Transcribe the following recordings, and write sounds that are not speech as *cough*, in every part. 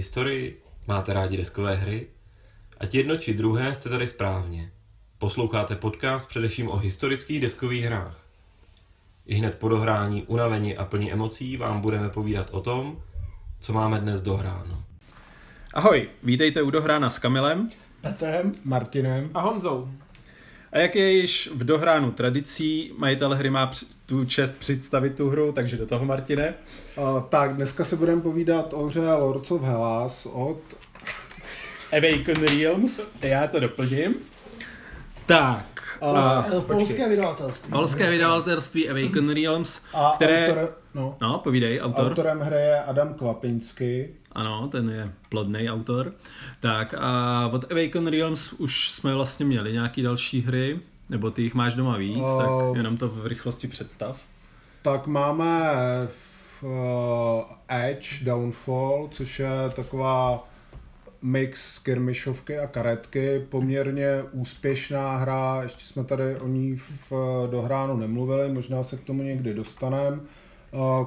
Máte rádi historii? Máte rádi deskové hry? Ať jedno či druhé jste tady správně. Posloucháte podcast především o historických deskových hrách. I hned po dohrání, unavení a plní emocí vám budeme povídat o tom, co máme dnes dohráno. Ahoj, vítejte u Dohrána s Kamilem Petrem, Martinem a Honzou. A jak je již v dohránu tradicí, majitel hry má tu čest představit tu hru, takže do toho Martine. Uh, tak, dneska se budeme povídat o hře Lords of Hellas od... Awaken Realms, já to doplním. Tak. Uh, a, polské vydavatelství. Polské vydavatelství Awaken Realms, a které... Autor, no, no, povídej, autor. Autorem hry je Adam Kvapinsky. Ano, ten je plodný autor. Tak a od Awaken Realms už jsme vlastně měli nějaký další hry, nebo ty jich máš doma víc, uh, tak jenom to v rychlosti představ. Tak máme uh, Edge Downfall, což je taková mix skirmishovky a karetky, poměrně úspěšná hra, ještě jsme tady o ní v dohránu nemluvili, možná se k tomu někdy dostaneme.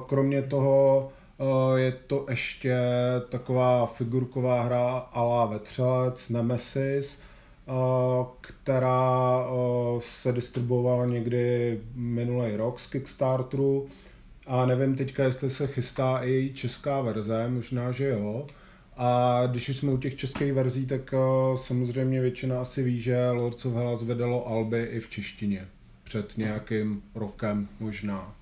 Kromě toho je to ještě taková figurková hra ala Vetřelec, Nemesis, která se distribuovala někdy minulý rok z Kickstarteru a nevím teďka, jestli se chystá i česká verze, možná, že jo. A když jsme u těch českých verzí, tak samozřejmě většina asi ví, že Lords of Hellas vedelo Alby i v češtině. Před nějakým rokem možná.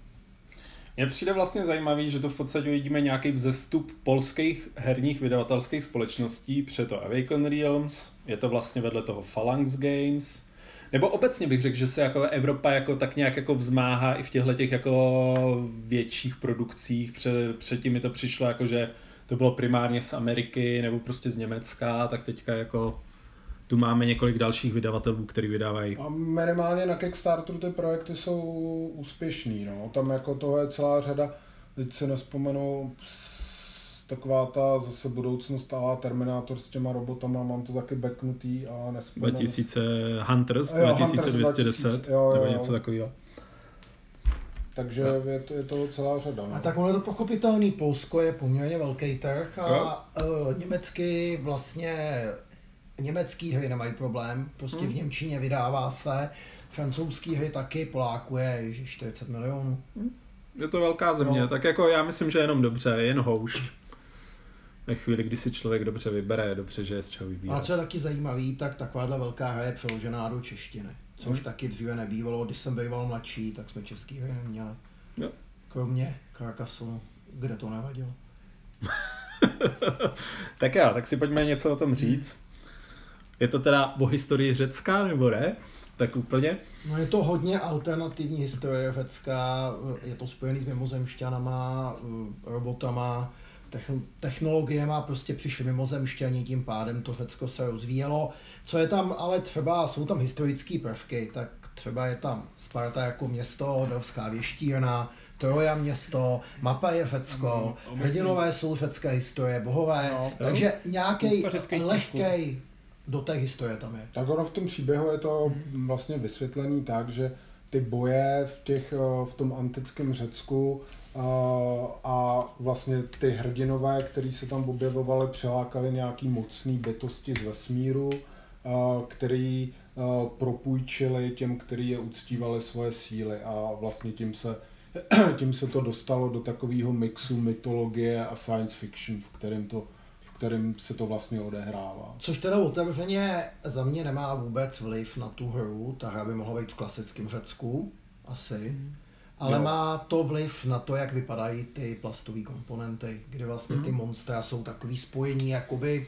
Mně přijde vlastně zajímavý, že to v podstatě vidíme nějaký vzestup polských herních vydavatelských společností, před to Awaken Realms, je to vlastně vedle toho Phalanx Games, nebo obecně bych řekl, že se jako Evropa jako tak nějak jako vzmáhá i v těchto těch jako větších produkcích. Před, předtím mi to přišlo jako, že to bylo primárně z Ameriky nebo prostě z Německa, tak teďka jako tu máme několik dalších vydavatelů, který vydávají. A minimálně na Kickstarteru ty projekty jsou úspěšný, no. Tam jako toho je celá řada, teď se nespomenu, taková ta zase budoucnost a Terminátor s těma robotama, mám to taky backnutý a nespomenu. 2000 Hunters, jo, 2210, 2000, jo, jo, nebo něco takového. Takže no. je, to, je to celá řada. No. A tak ono je to pochopitelný, Polsko je poměrně velký trh a uh, německy vlastně německý hry nemají problém, prostě hmm. v Němčině vydává se, francouzský hry taky, Poláku je 40 milionů. Hmm. Je to velká země, no. tak jako já myslím, že jenom dobře, jen houšť. Ve chvíli, kdy si člověk dobře vybere, je dobře, že je z čeho vybírat. A co je taky zajímavý, tak takováhle velká hra je přeložená do češtiny. Což hmm. taky dříve nebývalo, když jsem býval mladší, tak jsme český hry neměli. Jo. Kromě Carcassonne, kde to nevadilo. *laughs* tak jo, tak si pojďme něco o tom říct. Je to teda o historii Řecka, nebo ne? Tak úplně? No je to hodně alternativní historie Řecka, je to spojený s mimozemšťanama, robotama, technologiemi, prostě přišli mimozemšťani, tím pádem to Řecko se rozvíjelo. Co je tam ale třeba, jsou tam historické prvky, tak třeba je tam Sparta jako město, Dovská věštírna, Troja město, mapa je Řecko, hrdinové jsou řecké historie, bohové, no, takže nějaký lehký do té historie tam je. Tak ono v tom příběhu je to vlastně vysvětlený tak, že ty boje v, těch, eh, v tom antickém Řecku a, eh, a vlastně ty hrdinové, který se tam objevovali, přilákali nějaký mocný bytosti z vesmíru, eh, který propůjčili těm, kteří je uctívali svoje síly a vlastně tím se, *clears throat* tím se to dostalo do takového mixu mytologie a science fiction, v kterém to kterým se to vlastně odehrává. Což teda otevřeně za mě nemá vůbec vliv na tu hru, ta hra by mohla být v klasickém Řecku, asi. Hmm. Ale no. má to vliv na to, jak vypadají ty plastové komponenty, kde vlastně hmm. ty monstra jsou takový spojení, jakoby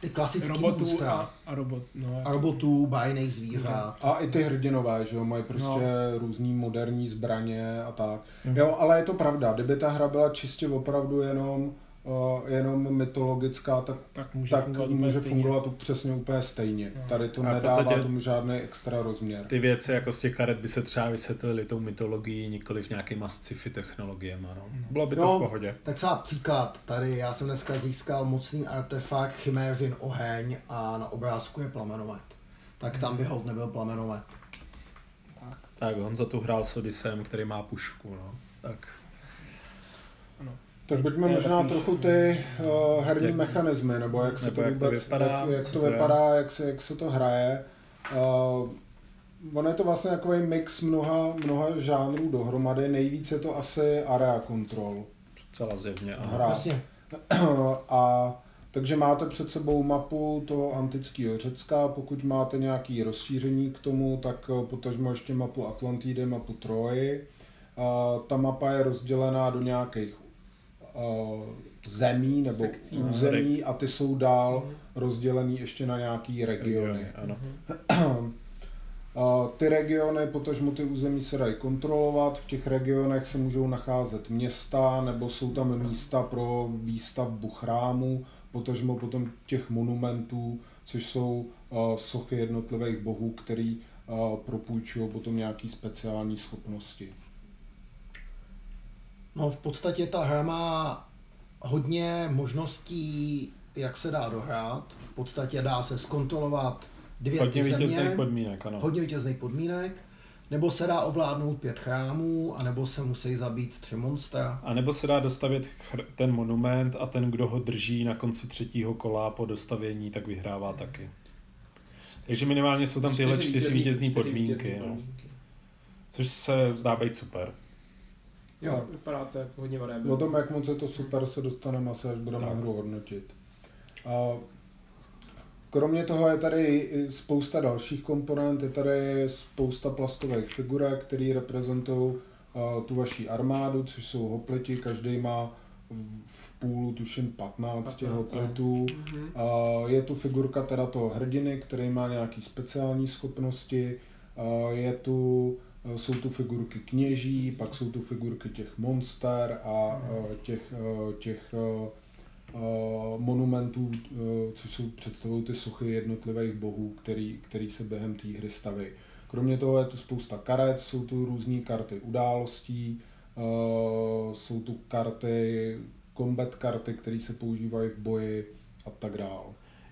ty klasické robotů monstra. A, a, robot, no, a robotů, bajných zvířat. A i ty hrdinové, že jo, mají prostě no. různý moderní zbraně a tak. Hmm. Jo, ale je to pravda, kdyby ta hra byla čistě opravdu jenom jenom mytologická, tak, tak může tak fungovat, může fungovat přesně úplně stejně. No. Tady to a nedává tomu žádný extra rozměr. Ty věci jako z těch karet by se třeba vysvětlily tou mytologií, nikoli v nějakýma sci-fi technologiemi. No. Bylo by to no, v pohodě. Tak třeba příklad, tady já jsem dneska získal mocný artefakt Chiméřin oheň a na obrázku je plamenomet. Tak tam by hold nebyl plamenomet. Tak, tak Honza tu hrál s Odisem, který má pušku. No. Tak Tak pojďme To možná takový- trochu ty uh, herní Jak- mechanismy, nebo jak se nebo to jak to vůbec, vypadá, jak, jak to to je. vypadá, jak se, jak se to hraje. Uh, ono je to vlastně takový mix mnoha, mnoha žánrů dohromady, nejvíc je to asi area control Zcela zjevně. Ano. hra. Vlastně, *clears throat* A takže máte před sebou mapu toho antického Řecka, pokud máte nějaké rozšíření k tomu, tak eh, potažmo ještě mapu Atlantidy, mapu Troji. A ta mapa je rozdělená do nějakých zemí nebo Sekcí. území a ty jsou dál rozdělený ještě na nějaký regiony. Ano. A Ty regiony, potažmo ty území se dají kontrolovat, v těch regionech se můžou nacházet města, nebo jsou tam místa pro výstavbu chrámů, potažmo potom těch monumentů, což jsou uh, sochy jednotlivých bohů, který propůjčují potom nějaký speciální schopnosti. No v podstatě ta hra má hodně možností, jak se dá dohrát. V podstatě dá se zkontrolovat dvě Hodně ty vítězných země, podmínek, ano. hodně vítězných podmínek, nebo se dá ovládnout pět chrámů, anebo se musí zabít tři monstra. A nebo se dá dostavět chr- ten monument a ten, kdo ho drží na konci třetího kola po dostavění, tak vyhrává taky. Takže minimálně jsou tam tyhle čtyři vítězné podmínky, no. což se zdá být super. Jo, Vypadá to jako hodně O variabilní. tom, jak moc je to super, se dostaneme asi, až budeme Tak. hru hodnotit. A kromě toho je tady spousta dalších komponent, je tady spousta plastových figurek, které reprezentují uh, tu vaší armádu, což jsou hopliti, každý má v- půlu tuším 15 těch 15, hoplitů. Mhm. Uh, je tu figurka teda toho hrdiny, který má nějaký speciální schopnosti. Uh, je tu, jsou tu figurky kněží, pak jsou tu figurky těch monster a uh, těch, uh, těch monumentů, což jsou představují ty sochy jednotlivých bohů, který, který se během té hry staví. Kromě toho je tu spousta karet, jsou tu různé karty událostí, jsou tu karty, combat karty, které se používají v boji a tak dále.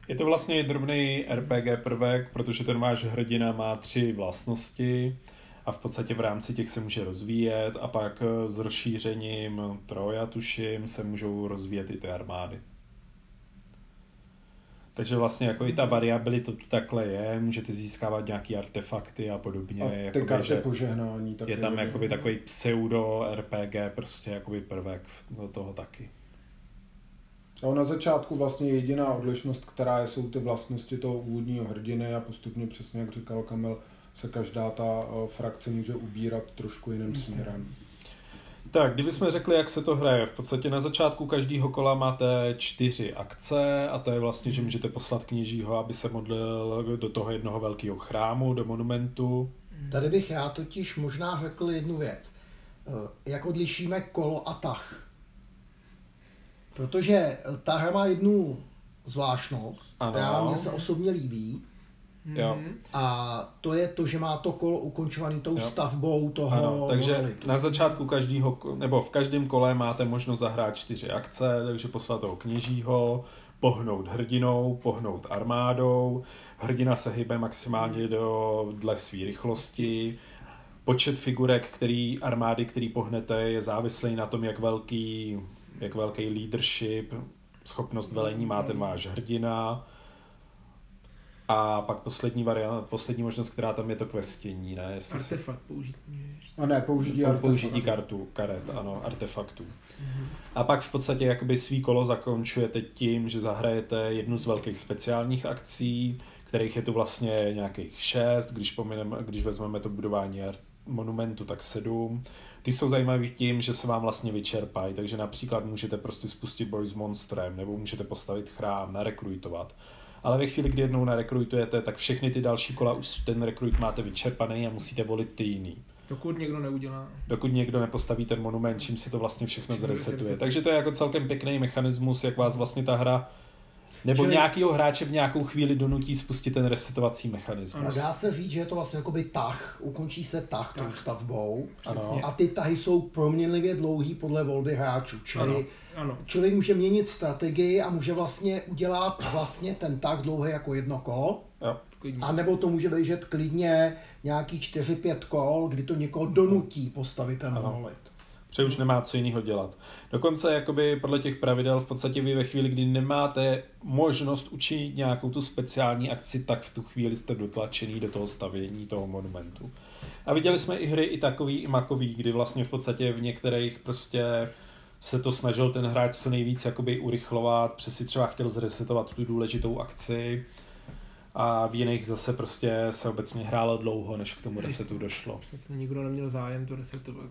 Je to vlastně drobný RPG prvek, protože ten váš hrdina má tři vlastnosti a v podstatě v rámci těch se může rozvíjet a pak eh, s rozšířením Troja, tuším, se můžou rozvíjet i ty armády. Takže vlastně jako i ta variabilita tu takhle je, můžete získávat nějaký artefakty a podobně. A ty jakoby, karty že požehnání taky. je tam jakoby takový pseudo RPG prostě jakoby prvek do toho taky. A na začátku vlastně jediná odlišnost, která je, jsou ty vlastnosti toho úvodního hrdiny a postupně přesně, jak říkal Kamil, se každá ta eh, frakce může ubírat trošku jiným směrem. Tak, kdybychom řekli, jak se to hraje, v podstatě na začátku každého kola máte čtyři akce a to je vlastně, že můžete poslat kněžího, aby se modlil do toho jednoho velkého chrámu, do monumentu. tady bych já totiž možná řekl jednu věc. Eh, Jak odlišíme kolo a tah? Protože ta hra má jednu zvláštnost, Ano. která mě se osobně líbí. Jo. Mhm. A to je to, že má to kolo ukončovaný tou Jo. stavbou toho Ano, takže monolitu. na začátku každého, nebo v každém kole máte možnost zahrát čtyři akce, takže poslat toho kněžího, pohnout hrdinou, pohnout armádou, hrdina se hýbe maximálně do, dle své rychlosti, počet figurek, který armády, který pohnete, je závislý na tom, jak velký, jak velký leadership, schopnost velení má ten váš hrdina. A pak poslední variant, poslední možnost, která tam je to questění, ne? Jestli si Artefakt použít můžeš. A ne, použití Po- artefaktu. použití kartu, karet, ano, artefaktů. A pak v podstatě jakoby svý kolo zakončujete tím, že zahrajete jednu z velkých speciálních akcí, kterých je tu vlastně nějakých šest, když, pominem, když vezmeme to budování monumentu, tak sedm. Ty jsou zajímavý tím, že se vám vlastně vyčerpají, takže například můžete prostě spustit boj s monstrem, nebo můžete postavit chrám, narekrutovat. Ale ve chvíli, kdy jednou narekrutujete, tak všechny ty další kola už ten rekrut máte vyčerpaný a musíte volit ty jiný Dokud někdo neudělá. dokud někdo nepostaví ten monument, čím si to vlastně všechno Čím zresetuje. resetuje. Takže to je jako celkem pěkný mechanismus, jak vás vlastně ta hra nebo Čili- nějakýho hráče v nějakou chvíli donutí spustit ten resetovací mechanismus. A dá se říct, že je to vlastně jakoby tah, ukončí se tah tou Tah. stavbou. Ano. A ty tahy jsou proměnlivě dlouhý podle volby hráčů, čili Ano. Ano. člověk může měnit strategii a může vlastně udělat vlastně ten tah dlouhý jako jedno kolo, Jo. A nebo to může běžet klidně nějaký 4-5 kol, kdy to někoho donutí postavit ten monolit. Protože už nemá co jiného dělat. Dokonce jakoby podle těch pravidel v podstatě vy ve chvíli, kdy nemáte možnost učinit nějakou tu speciální akci, tak v tu chvíli jste dotlačený do toho stavění toho monumentu. A viděli jsme i hry i takový, i makový, kdy vlastně v podstatě v některých prostě se to snažil ten hráč co nejvíc jakoby urychlovat, přes si třeba chtěl zresetovat tu důležitou akci a v jiných zase prostě se obecně hrálo dlouho, než k tomu resetu došlo. Přesně nikdo neměl zájem to resetovat.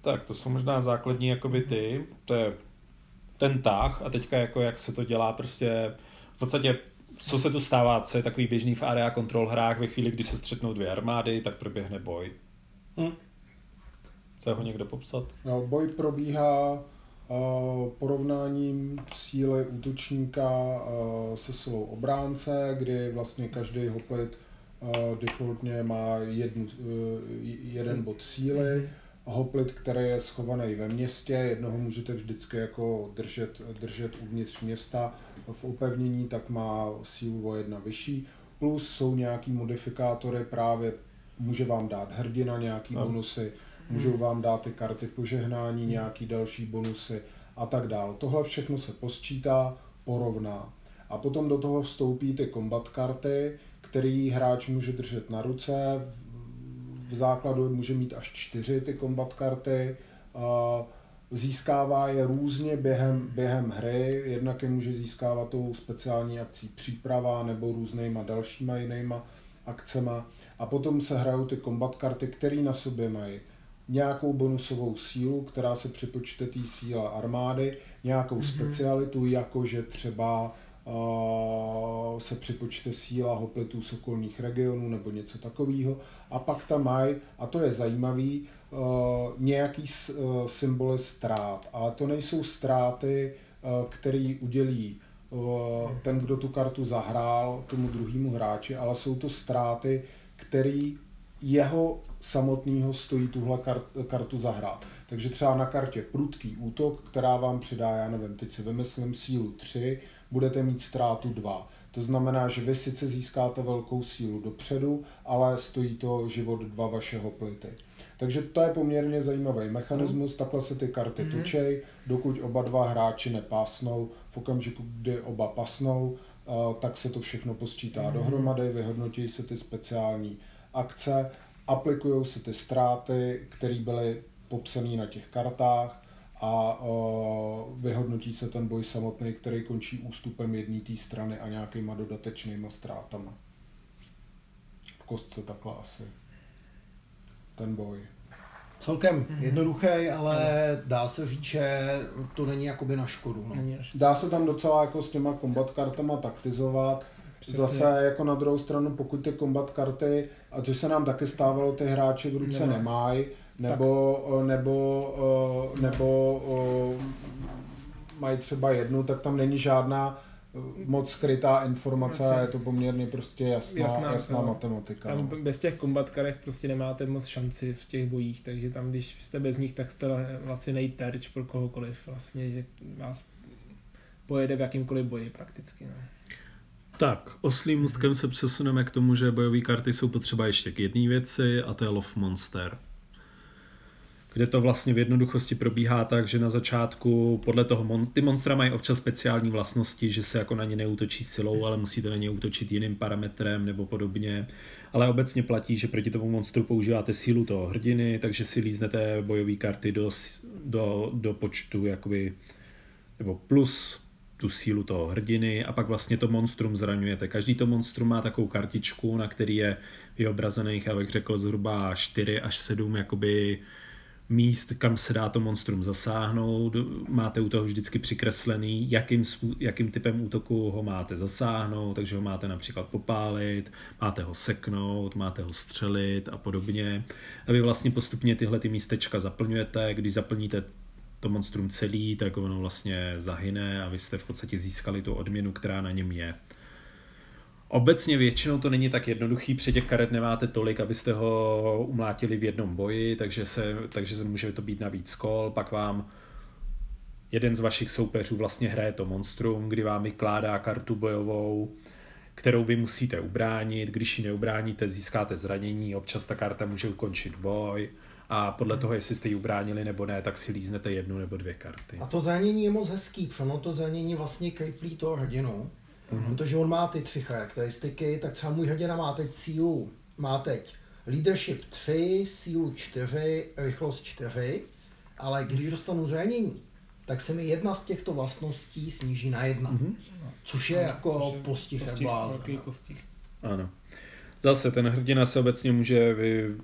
Tak to jsou možná základní jakoby ty, to je ten tah a teďka jako jak se to dělá prostě v podstatě co se tu stává, co je takový běžný v area control hrách, ve chvíli, kdy se střetnou dvě armády, tak proběhne boj. Hm. Chce ho někdo popsat? No, boj probíhá uh, porovnáním síly útočníka uh, se silou obránce, kdy vlastně každý hoplit uh, defaultně má jednu, uh, jeden bod síly. Hoplit, který je schovaný ve městě, jednoho můžete vždycky jako držet, držet uvnitř města v upevnění, tak má sílu o jedna vyšší. Plus jsou nějaký modifikátory, právě může vám dát hrdina nějaký No. bonusy, můžou vám dát ty karty požehnání, nějaký další bonusy a tak dále. Tohle všechno se posčítá, porovná. A potom do toho vstoupí ty combat karty, který hráč může držet na ruce. V základu může mít až čtyři ty combat karty. Získává je různě během, během hry, jednak je může získávat tou speciální akcí příprava nebo různýma dalšíma jinýma akcema. A potom se hrajou ty combat karty, které na sobě mají nějakou bonusovou sílu, která se připočte té síle armády, nějakou mm-hmm. specialitu, jakože třeba uh, se připočte síla hoplitů z okolních regionů nebo něco takového. A pak tam mají, a to je zajímavý, uh, nějaký uh, symboly ztrát. Ale to nejsou ztráty, uh, který udělí uh, ten, kdo tu kartu zahrál tomu druhému hráči, ale jsou to ztráty, který jeho samotného stojí tuhle kart, kartu zahrát. Takže třeba na kartě prudký útok, která vám přidá, já nevím, teď si vymyslím sílu 3, budete mít ztrátu 2. To znamená, že vy sice získáte velkou sílu dopředu, ale stojí to život dva vašeho plity. Takže to je poměrně zajímavý mechanismus, takhle se ty karty Mhm. točej, dokud oba dva hráči nepásnou. V okamžiku, kdy oba pasnou, eh, tak se to všechno posčítá dohromady, vyhodnotí se ty speciální akce, aplikují se ty ztráty, které byly popsané na těch kartách a vyhodnotí se ten boj samotný, který končí ústupem jedné té strany a nějakýma dodatečnýma ztrátama. V kostce takhle asi. Ten boj. Celkem jednoduchý, ale dá se říct, že to není jakoby na škodu. No. Dá se tam docela jako s těma combat kartama taktizovat. Přesně. Zase jako na druhou stranu, pokud ty combat karty, a což se nám taky stávalo, ty hráči v ruce Nemá. nemají, nebo, nebo, nebo o, mají třeba jednu, tak tam není žádná moc skrytá informace, Jasně. je to poměrně prostě jasná, Jasná, jasná no. matematika. Tam no. bez těch kombat karech prostě nemáte moc šanci v těch bojích, takže tam, když jste bez nich, tak jste vlastně nejterč pro kohokoliv vlastně, že vás pojede v jakýmkoliv boji prakticky. No. Tak, oslým můstkem se přesuneme k tomu, že bojové karty jsou potřeba ještě k jedné věci a to je Love Monster. Kde to vlastně v jednoduchosti probíhá tak, že na začátku podle toho mon- ty monstra mají občas speciální vlastnosti, že se jako na ně neútočí silou, ale musíte na ně útočit jiným parametrem nebo podobně. Ale obecně platí, že proti tomu monstru používáte sílu toho hrdiny, takže si líznete bojové karty do, do, do počtu jakoby, nebo plus tu sílu toho hrdiny a pak vlastně to monstrum zraňujete. Každý to monstrum má takovou kartičku, na který je vyobrazených, já bych řekl, zhruba 4 až 7 jakoby míst, kam se dá to monstrum zasáhnout. Máte u toho vždycky přikreslený, jakým, jakým typem útoku ho máte zasáhnout, takže ho máte například popálit, máte ho seknout, máte ho střelit a podobně. A vy vlastně postupně tyhle ty místečka zaplňujete, když zaplníte to monstrum celý, tak ono vlastně zahyne a vy jste v podstatě získali tu odměnu, která na něm je. Obecně většinou to není tak jednoduchý, při těch karet nemáte tolik, abyste ho umlátili v jednom boji, takže, se, takže se může to být navíc kol, pak vám jeden z vašich soupeřů vlastně hraje to monstrum, kdy vám vykládá kartu bojovou, kterou vy musíte ubránit. Když ji neubráníte, získáte zranění, občas ta karta může ukončit boj a podle toho, jestli jste ji ubránili nebo ne, tak si líznete jednu nebo dvě karty. A to zranění je moc hezký, protože ono to zranění vlastně kriplí toho hrdinu, mm-hmm. protože on má ty tři charakteristiky, tak třeba můj hrdina má teď sílu, má teď leadership 3, sílu 4, rychlost 4, ale když dostanu zranění, tak se mi jedna z těchto vlastností sníží na jedna. Mm-hmm. Což je jako Což je postih postih, velký postih. Ano. Zase ten hrdina se obecně může vy,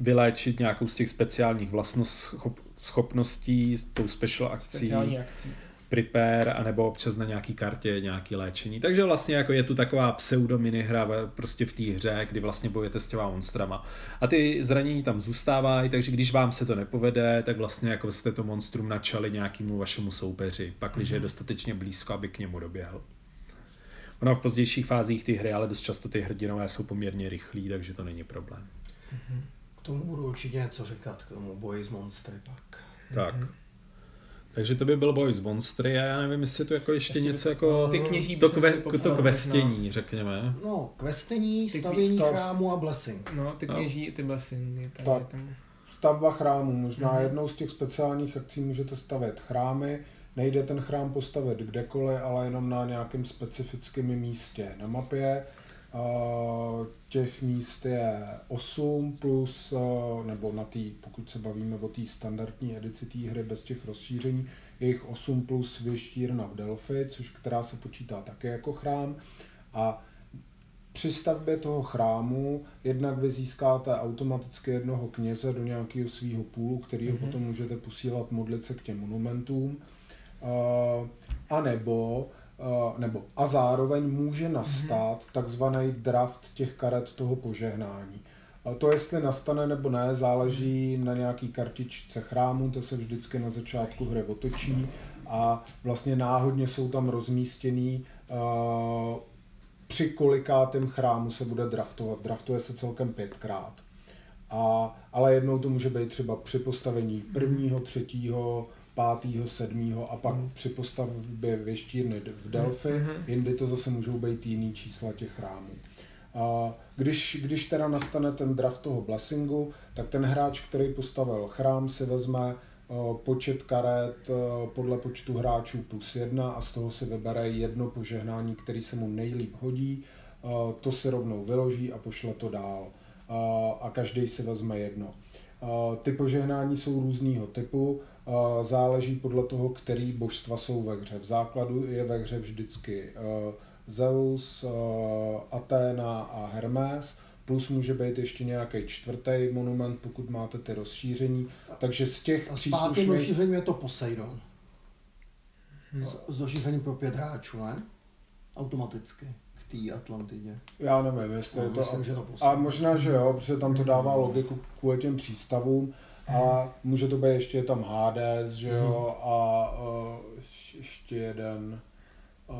vyléčit nějakou z těch speciálních vlastnost, schop, schopností, tou special akcí, Speciální akcí. prepare, anebo občas na nějaký kartě nějaký léčení. Takže vlastně jako je tu taková pseudo minihra ve- prostě v té hře, kdy vlastně bojujete s těma monstrama. A ty zranění tam zůstávají, takže když vám se to nepovede, tak vlastně jako jste to monstrum načali nějakému vašemu soupeři, pak když je dostatečně blízko, aby k němu doběhl. Ono v pozdějších fázích ty hry, ale dost často ty hrdinové jsou poměrně rychlí, takže to není problém. K tomu budu určitě něco říkat, k tomu boji s monstry pak. Tak. Takže to by byl boj s monstry a já nevím, jestli to jako ještě, Ještě něco jako Ty kněží to, kve, to questění, řekněme. No, kvestení, Ty stavění stav- chrámu a blessing. No, ty No. kněží, ty blessingy, tady Tak. tam. Stavba chrámu. Možná Mhm. jednou z těch speciálních akcí můžete stavět chrámy. Nejde ten chrám postavit kdekoliv, ale jenom na nějakém specifickém místě na mapě. A Těch míst je 8 plus, eh, nebo na tý, pokud se bavíme o té standardní edici té hry bez těch rozšíření, je jich 8 plus věštírna v Delphi, což která se počítá také jako chrám. A při stavbě toho chrámu jednak vy získáte automaticky jednoho kněze do nějakého svého půlu, který ho potom můžete posílat modlit se k těm monumentům. Uh, a nebo, nebo a zároveň může nastat takzvaný draft těch karet toho požehnání. A to, jestli nastane nebo ne, záleží na nějaký kartičce chrámu, to se vždycky na začátku hry otočí a vlastně náhodně jsou tam rozmístěný uh, při kolikátém chrámu se bude draftovat. Draftuje se celkem pětkrát. A, ale jednou to může být třeba při postavení prvního, třetího, pátého, sedmého a pak při postavbě věštírny v Delphi, jindy to zase můžou být jiný čísla těch chrámů. A když, když teda nastane ten draft toho blessingu, tak ten hráč, který postavil chrám, si vezme eh, počet karet eh, podle počtu hráčů plus jedna a z toho si vybere jedno požehnání, který se mu nejlíp hodí, eh, to si rovnou vyloží a pošle to dál. A každý si vezme jedno. Ty požehnání jsou různého typu, záleží podle toho, který božstva jsou ve hře. V základu je ve hře vždycky eh, Zeus, eh, Athena a Hermes, plus může být ještě nějaký čtvrtý monument, pokud máte ty rozšíření. Takže z těch A s pátým příslušných... rozšířením je to Poseidon. S, s rozšířením pro pět hráčů, ne? Automaticky té Atlantidě. Já nevím, jestli No, je to... myslím, že to a možná, že jo, protože tam to dává logiku kvůli těm přístavům, ale může to být ještě je tam Hades, že jo, a uh, ještě jeden... Uh,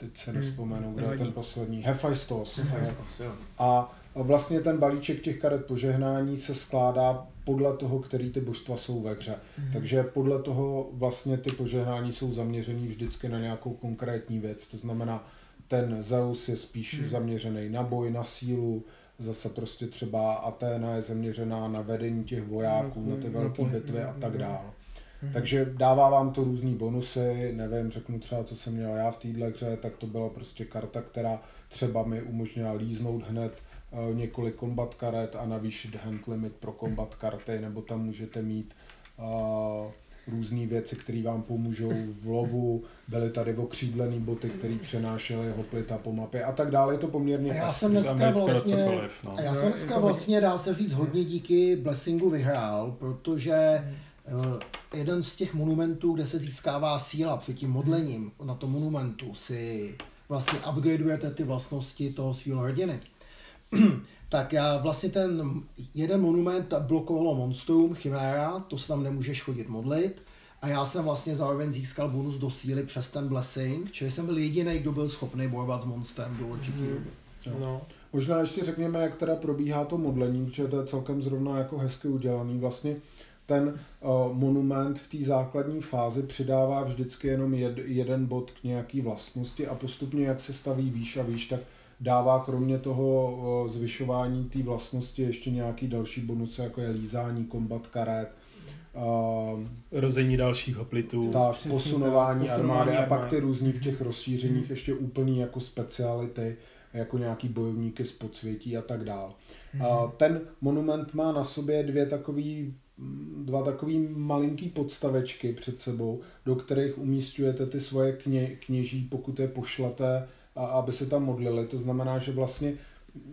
teď se nespomenu, kdo je ten poslední. Hephaistos. Hephaistos, jo. A vlastně ten balíček těch karet požehnání se skládá podle toho, který ty božstva jsou ve hře. Mm. Takže podle toho vlastně ty požehnání jsou zaměřený vždycky na nějakou konkrétní věc. To znamená, ten Zeus je spíš mm. zaměřený na boj, na sílu, zase prostě třeba Aténa je zaměřená na vedení těch vojáků, Na na ty boj- na velké bitvy a tak no. Dále. Takže dává vám to různý bonusy, nevím, řeknu třeba, co jsem měl já v téhle hře, tak to byla prostě karta, která třeba mi umožnila líznout hned eh, několik kombat karet a navýšit hand limit pro kombat karty, nebo tam můžete mít uh, různé věci, které vám pomůžou v lovu, byly tady okřídlený boty, které přenášely hoplita po mapě a tak dále. Je to poměrně A já jsem dneska vlastně, cokoliv, no. a já No, jsem dneska vlastně, dá se říct, hodně díky Blessingu vyhrál, protože Hmm. Eh, jeden z těch monumentů, kde se získává síla před tím modlením na tom monumentu, si vlastně upgradeujete ty vlastnosti toho svého hrdiny. *clears throat* tak já vlastně ten jeden monument blokovalo monstrum, Chimera, to se tam nemůžeš chodit modlit. A já jsem vlastně zároveň získal bonus do síly přes ten blessing, čili jsem byl jediný, kdo byl schopný bojovat s monstrem do určitý doby. No, Možná ještě řekněme, jak teda probíhá to modlení, protože to je celkem zrovna jako hezky udělaný. Vlastně ten uh, monument v té základní fázi přidává vždycky jenom jed, jeden bod k nějaký vlastnosti a postupně, jak se staví výš a výš, tak dává kromě toho uh, zvyšování té vlastnosti ještě nějaký další bonusy, jako je lízání, kombat karet, uh, Rození dalších hoplitů. tak, posunování tak, armády posunování a pak ty různý v těch rozšířeních ještě úplný jako speciality, jako nějaký bojovníky z podsvětí a tak dál. A ten monument má na sobě dvě takový, mm, dva takový malinký podstavečky před sebou, do kterých umístujete ty svoje kně, kněží, pokud je pošlete, a aby se tam modlili. To znamená, že vlastně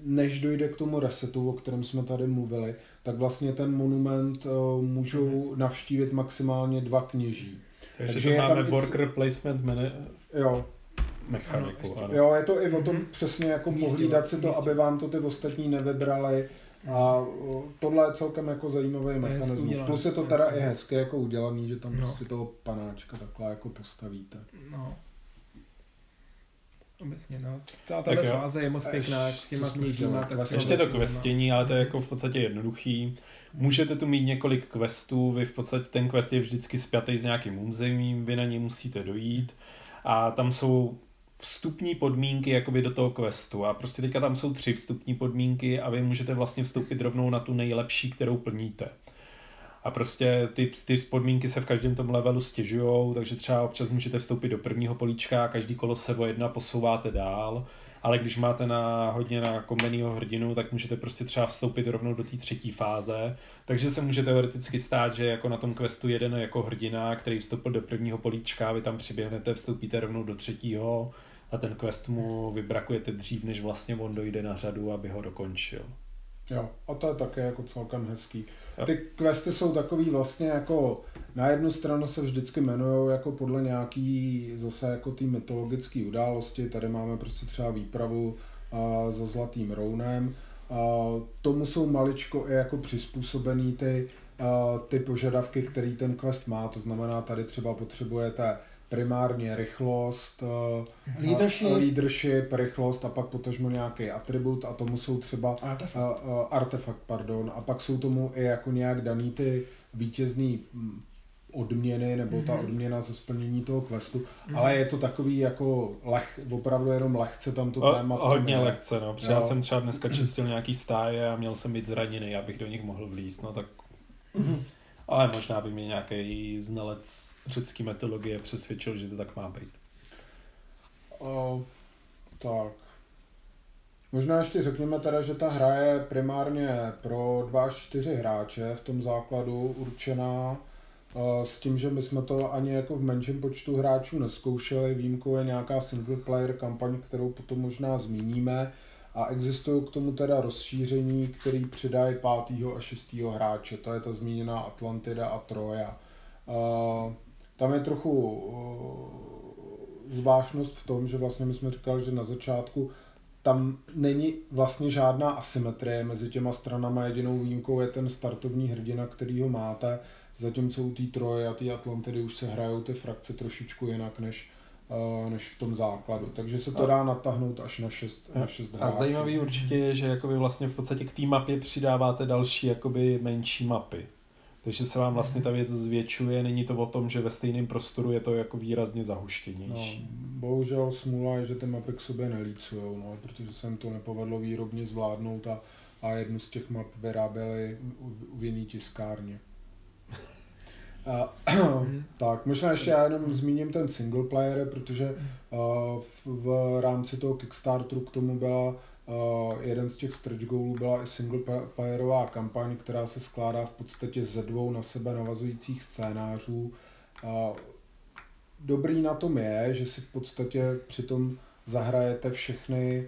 než dojde k tomu resetu, o kterém jsme tady mluvili, tak vlastně ten monument uh, můžou navštívit maximálně dva kněží. Takže, Takže to je tam máme i worker placement mene- Jo, mechaniku. Ano, Jo, je to i o tom Mhm. přesně jako pohlídat si to, umístěvat. aby vám to ty ostatní nevybrali. A tohle je celkem jako zajímavý hezky mechanismus. Plus je to teda i hezky jako udělaný, že tam No. prostě toho panáčka takhle jako postavíte. No. Obecně, no. Celá Tak tahle jo. fáze je moc pěkná, s těma kněžíma. Tak Ještě Ještě to to questění, ale to je jako v podstatě jednoduchý. Můžete tu mít několik questů, vy v podstatě ten quest je vždycky spjatý s nějakým územím, vy na ně musíte dojít a tam jsou vstupní podmínky jakoby do toho questu. A prostě teďka tam jsou tři vstupní podmínky a vy můžete vlastně vstoupit rovnou na tu nejlepší, kterou plníte. A prostě ty, ty podmínky se v každém tom levelu stěžujou, takže třeba občas můžete vstoupit do prvního políčka a každý kolo se o jedna posouváte dál, ale když máte na hodně na komenýho hrdinu, tak můžete prostě třeba vstoupit rovnou do té třetí fáze, takže se může teoreticky stát, že jako na tom questu jeden jako hrdina, který vstoupil do prvního políčka, vy tam přiběhnete, vstoupíte rovnou do třetího a ten quest mu vybrakujete dřív, než vlastně on dojde na řadu, aby ho dokončil. Jo, a to je také jako celkem hezký. Ty questy jsou takový vlastně jako, na jednu stranu se vždycky jmenují jako podle nějaký zase jako té mytologické události. Tady máme prostě třeba výpravu a, za Zlatým Rounem. A, tomu jsou maličko i jako přizpůsobený ty, a, ty požadavky, který ten quest má. To znamená, tady třeba potřebujete primárně rychlost, a, Leadership. a, leadership, rychlost a pak potažmo nějaký atribut a tomu jsou třeba Artefakt. a, a, artefakt, pardon, a pak jsou tomu i jako nějak daný ty vítězný mm, odměny, nebo ta odměna za splnění toho questu, ale je to takový jako leh, opravdu jenom lehce tam to O, téma v tom hodně je. lehce, no. Protože já jsem třeba dneska čistil nějaký stáje a měl jsem být zraněný, abych do nich mohl vlízt, no tak... Ale možná by mě nějaký znalec řecké metodologie přesvědčil, že to tak má být. O, tak. Možná ještě řekněme teda, že ta hra je primárně pro 2 až 4 hráče v tom základu určená. S tím, že my jsme to ani jako v menším počtu hráčů neskoušeli. Výjimkou je nějaká single player kampaň, kterou potom možná zmíníme. A existují k tomu teda rozšíření, který přidají pátého a šestého hráče. To je ta zmíněná Atlantida a Troja. Tam je trochu eh, zvláštnost v tom, že vlastně my jsme říkali, že na začátku tam není vlastně žádná asymetrie mezi těma stranama, jedinou výjimkou je ten startovní hrdina, který ho máte, zatímco u té Troje a té Atlantidy už se hrajou ty frakce trošičku jinak než, eh, než v tom základu. Takže se to dá natáhnout až na 6 na šest A hráčů. zajímavý určitě je, že jakoby vlastně v podstatě k té mapě přidáváte další jakoby menší mapy. Takže se vám vlastně ta věc zvětšuje, není to o tom, že ve stejném prostoru je to jako výrazně No, zahuštěnější. bohužel smůla je, že ty mapy k sobě nelícujou, no, protože se jim to nepovedlo výrobně zvládnout a, a jednu z těch map vyráběli u, u jiný tiskárně. A, tak, možná ještě já jenom zmíním ten single player, protože uh, v, v rámci toho Kickstarteru k tomu byla uh, jeden z těch stretch goalů byla i single pa- playerová kampaň, která se skládá v podstatě ze dvou na sebe navazujících scénářů. Uh, dobrý na tom je, že si v podstatě přitom zahrajete všechny,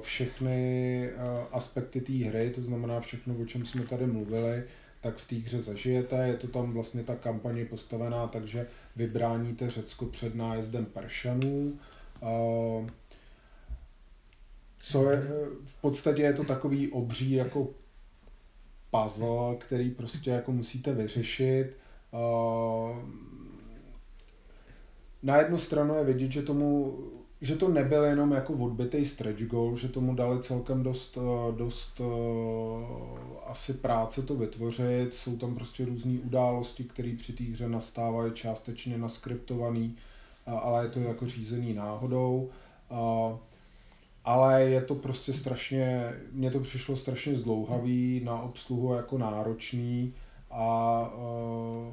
všechny aspekty té hry, to znamená všechno, o čem jsme tady mluvili, tak v té hře zažijete. Je to tam vlastně ta kampaně postavená, takže vybráníte Řecko před nájezdem Peršanů. Eh, Co je, eh, v podstatě je to takový obří jako puzzle, který prostě jako musíte vyřešit. Eh, na jednu stranu je vidět, že tomu že to nebyl jenom jako odbitý stretch goal, že tomu dali celkem dost, eh, dost uh, asi práce to vytvořit. Jsou tam prostě různé události, které při té hře nastávají částečně naskriptovaný, ale je to jako řízený náhodou. Ale je to prostě strašně, mně to přišlo strašně zdlouhavý, na obsluhu jako náročný a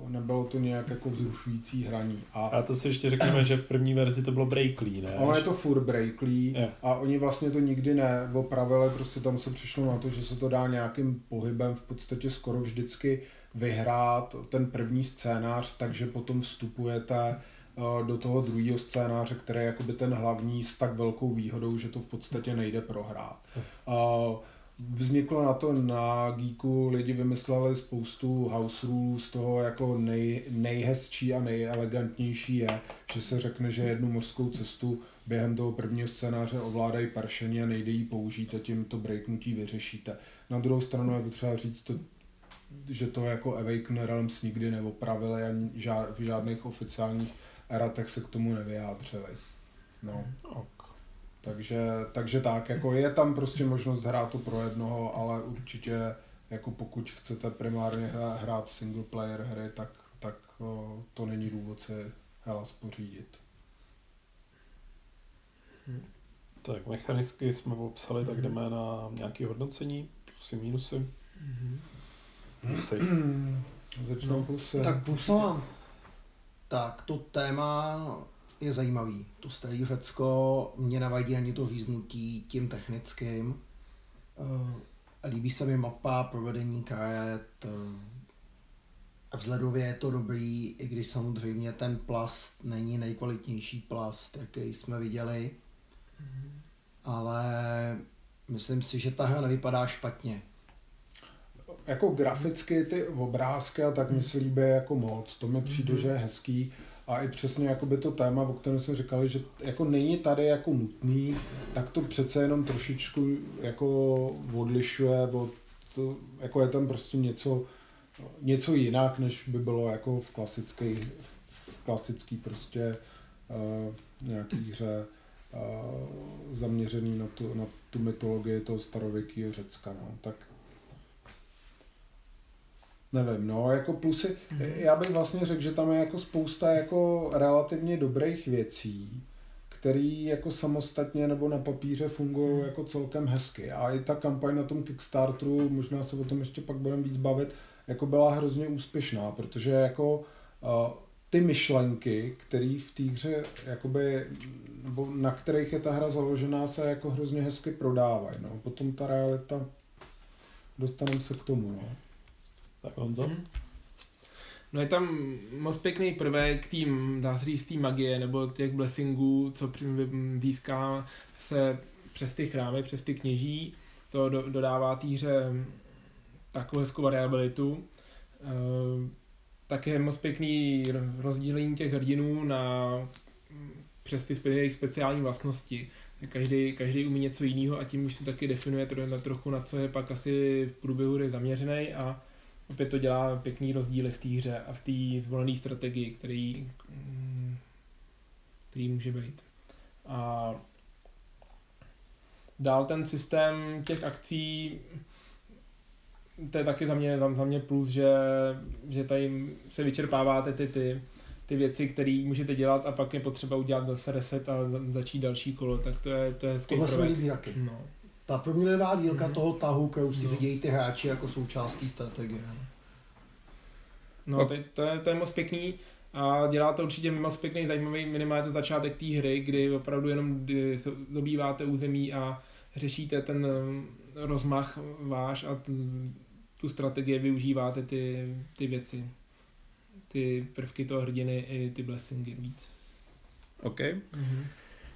uh, nebylo to nějak jako vzrušující hraní. A, a to si ještě řekněme, že v první verzi to bylo Breakley, ne? Ono je to furt Breakley yeah. a oni vlastně to nikdy neopravili, prostě tam se přišlo na to, že se to dá nějakým pohybem v podstatě skoro vždycky vyhrát ten první scénář, takže potom vstupujete uh, do toho druhého scénáře, který je jakoby ten hlavní s tak velkou výhodou, že to v podstatě nejde prohrát. Vzniklo na to na Geeku, lidi vymysleli spoustu house rules, toho jako nej, nejhezčí a nejelegantnější je, že se řekne, že jednu mořskou cestu během toho prvního scénáře ovládají paršení a nejde ji použít a tím to breaknutí vyřešíte. Na druhou stranu je potřeba říct, to, že to jako Awaken Realms nikdy neopravili a v žádných oficiálních eratech se k tomu nevyjádřili. No. Ok. Takže, takže tak, jako je tam prostě možnost hrát to pro jednoho, ale určitě jako pokud chcete primárně hrát single player hry, tak, tak to není důvod si Hellas pořídit. Hmm. Tak mechanicky jsme popsali, tak jdeme na nějaké hodnocení, plusy, minusy. Plusy. *clears throat* Začnou no, plusy. Tak plusovám. Tak to téma je zajímavý. To staré Řecko mě navadí ani to říznutí tím technickým. Eh, líbí se mi mapa, provedení karet, eh, vzhledově je to dobrý, i když samozřejmě ten plast není nejkvalitnější plast, jaký jsme viděli. Ale myslím si, že ta hra nevypadá špatně. Jako graficky ty obrázky a tak mi se líbí jako moc. To mi přijde, mm-hmm. že je hezký a i přesně jako by to téma, o kterém jsme říkali, že jako není tady jako nutný, tak to přece jenom trošičku jako odlišuje od, to, jako je tam prostě něco, něco jinak, než by bylo jako v klasické, v klasický prostě uh, nějaký hře uh, zaměřený na tu, na tu mytologii toho starověkého Řecka, no. tak Nevím, no, jako plusy, mm-hmm. já bych vlastně řekl, že tam je jako spousta jako relativně dobrých věcí, který jako samostatně nebo na papíře fungují mm. jako celkem hezky. A i ta kampaň na tom Kickstarteru, možná se o tom ještě pak budeme víc bavit, jako byla hrozně úspěšná, protože jako uh, ty myšlenky, které v té hře, jakoby, nebo na kterých je ta hra založená, se jako hrozně hezky prodávají. No. Potom ta realita, dostaneme se k tomu. No. Tak Honzo? Hmm. No je tam moc pěkný prvek tým, dá se říct, tý magie nebo těch blessingů, co získá se přes ty chrámy, přes ty kněží. To do, dodává týře takovou hezkou variabilitu. E, také moc pěkný rozdílení těch hrdinů na přes ty jejich speciální vlastnosti. Každý, každý umí něco jiného a tím už se taky definuje trochu na co je pak asi v průběhu hry zaměřený a opět to dělá pěkný rozdíly v té hře a v té zvolené strategii, který, mm, který může být. A dál ten systém těch akcí, to je taky za mě, za mě plus, že, že tady se vyčerpáváte ty, ty, ty věci, které můžete dělat a pak je potřeba udělat zase reset a začít další kolo, tak to je, to je hezký Tohle se mi líbí taky. No ta proměnlivá dílka mm. toho tahu, kterou si no. vidějí ty hráči jako součástí strategie. No, to, to, je, to je moc pěkný a dělá to určitě moc pěkný, zajímavý minimálně ten začátek té hry, kdy opravdu jenom dobýváte území a řešíte ten um, rozmach váš a tu strategii využíváte ty, ty věci, ty prvky toho hrdiny i ty blessingy víc. OK. Mm-hmm.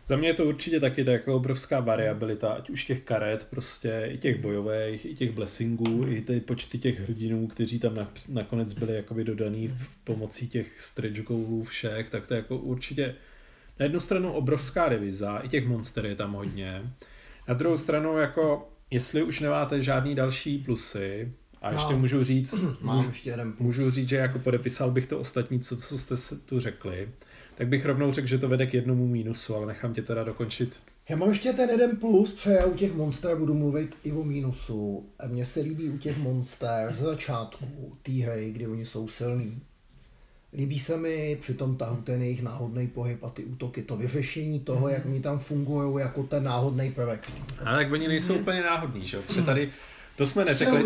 Za mě je to určitě taky tak jako obrovská variabilita, ať už těch karet, prostě i těch bojových, i těch blessingů, i ty počty těch hrdinů, kteří tam na, nakonec byli jakoby dodaný pomocí těch stretch goalů všech, tak to je jako určitě na jednu stranu obrovská reviza, i těch monster je tam hodně. Na druhou stranu jako, jestli už nemáte žádný další plusy, a ještě no. můžu říct, *clears throat* Mám můžu, ještě jeden můžu říct, že jako podepisal bych to ostatní, co, co jste tu řekli, tak bych rovnou řekl, že to vede k jednomu mínusu, ale nechám tě teda dokončit. Já mám ještě ten jeden plus, protože já u těch monster budu mluvit i o mínusu. A mně se líbí u těch monster ze začátku té hry, kdy oni jsou silní. Líbí se mi při tom tahu ten jejich náhodný pohyb a ty útoky, to vyřešení toho, jak oni tam fungují jako ten náhodný prvek. A tak oni nejsou úplně náhodní, že jo? Protože tady, to jsme neřekli,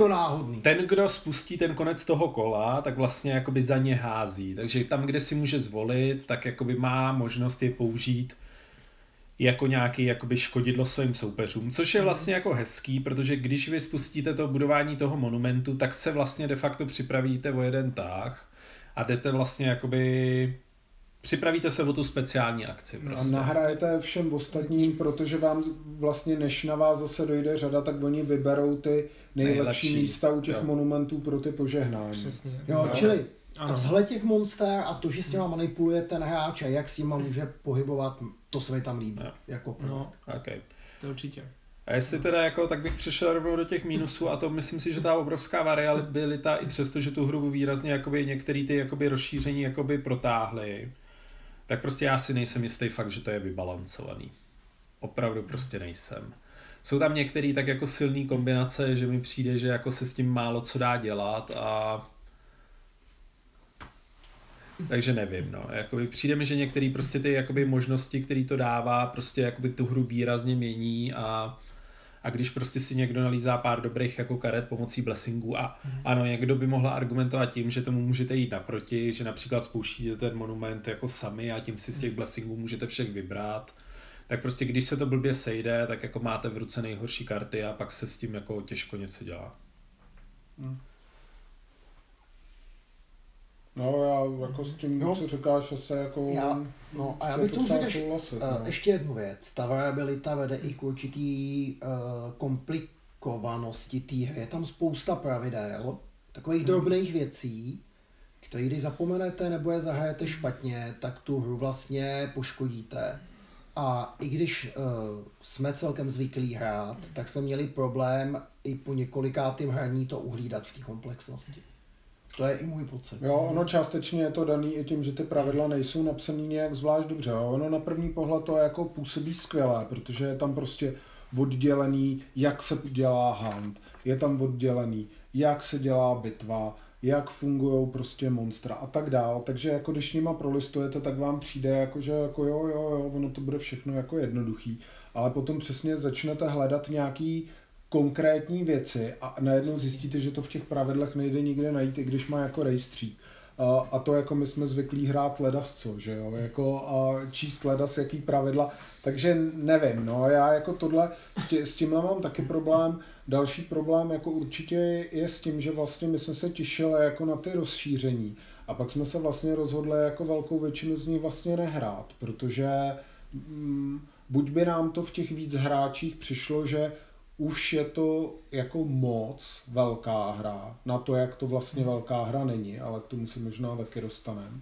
ten, kdo spustí ten konec toho kola, tak vlastně jakoby za ně hází. Takže tam, kde si může zvolit, tak jakoby má možnost je použít jako nějaký jakoby škodidlo svým soupeřům, což je vlastně jako hezký, protože když vy spustíte to budování toho monumentu, tak se vlastně de facto připravíte o jeden tah a jdete vlastně jakoby připravíte se o tu speciální akci. A Prostě. nahrajete všem ostatním, protože vám vlastně, než na vás zase dojde řada, tak oni vyberou ty nejlepší, Nejlepší. místa u těch Jo. monumentů pro ty požehnání. Přesně. Jo, No. čili Ano. a vzhled těch monster a to, že s těma manipuluje ten hráč a jak s nima může pohybovat, to se mi tam líbí. Jo. Jako. No, Okay. to určitě. A jestli teda jako, tak bych přešel rovnou do těch mínusů a to myslím si, že ta obrovská variabilita i přesto, že tu hru výrazně jakoby některé ty jakoby rozšíření jakoby protáhly, tak prostě já si nejsem jistý fakt, že to je vybalancovaný. Opravdu prostě nejsem. Jsou tam některé tak jako silné kombinace, že mi přijde, že jako se s tím málo co dá dělat a takže nevím, no. Jakoby přijde mi, že některé prostě ty jakoby možnosti, které to dává, prostě jakoby tu hru výrazně mění a, a když prostě si někdo nalízá pár dobrých jako karet pomocí blessingu a ano, někdo by mohl argumentovat tím, že tomu můžete jít naproti, že například spouštíte ten monument jako sami a tím si z těch blessingů můžete všech vybrat, tak prostě když se to blbě sejde, tak jako máte v ruce nejhorší karty a pak se s tím jako těžko něco dělá. No já jako s tím, No. co říkáš, asi jako... Já, no a já je bych to řekl, souhlasit, uh, no. ještě jednu věc. Ta variabilita vede i k určitý uh, komplikovanosti té hry. Je tam spousta pravidel, takových drobných věcí, které když zapomenete nebo je zahrajete špatně, tak tu hru vlastně poškodíte. A i když uh, jsme celkem zvyklí hrát, tak jsme měli problém i po několikátém hraní to uhlídat v té komplexnosti. To je i můj pocit. Jo, ono částečně je to daný i tím, že ty pravidla nejsou napsané nějak zvlášť dobře. Jo. Ono na první pohled to jako působí skvěle, protože je tam prostě oddělený, jak se dělá hunt, je tam oddělený, jak se dělá bitva, jak fungují prostě monstra a tak dál. Takže jako když nima prolistujete, tak vám přijde jako, že jako jo, jo, jo, ono to bude všechno jako jednoduchý. Ale potom přesně začnete hledat nějaký konkrétní věci a najednou zjistíte, že to v těch pravidlech nejde nikde najít, i když má jako rejstřík. A, to jako my jsme zvyklí hrát ledasco, že jo, jako a číst ledas, jaký pravidla, takže nevím, no, já jako tohle, s, tě, s tímhle mám taky problém. Další problém jako určitě je s tím, že vlastně my jsme se těšili jako na ty rozšíření a pak jsme se vlastně rozhodli jako velkou většinu z nich vlastně nehrát, protože mm, buď by nám to v těch víc hráčích přišlo, že už je to jako moc velká hra, na to, jak to vlastně velká hra není, ale k tomu se možná taky dostaneme.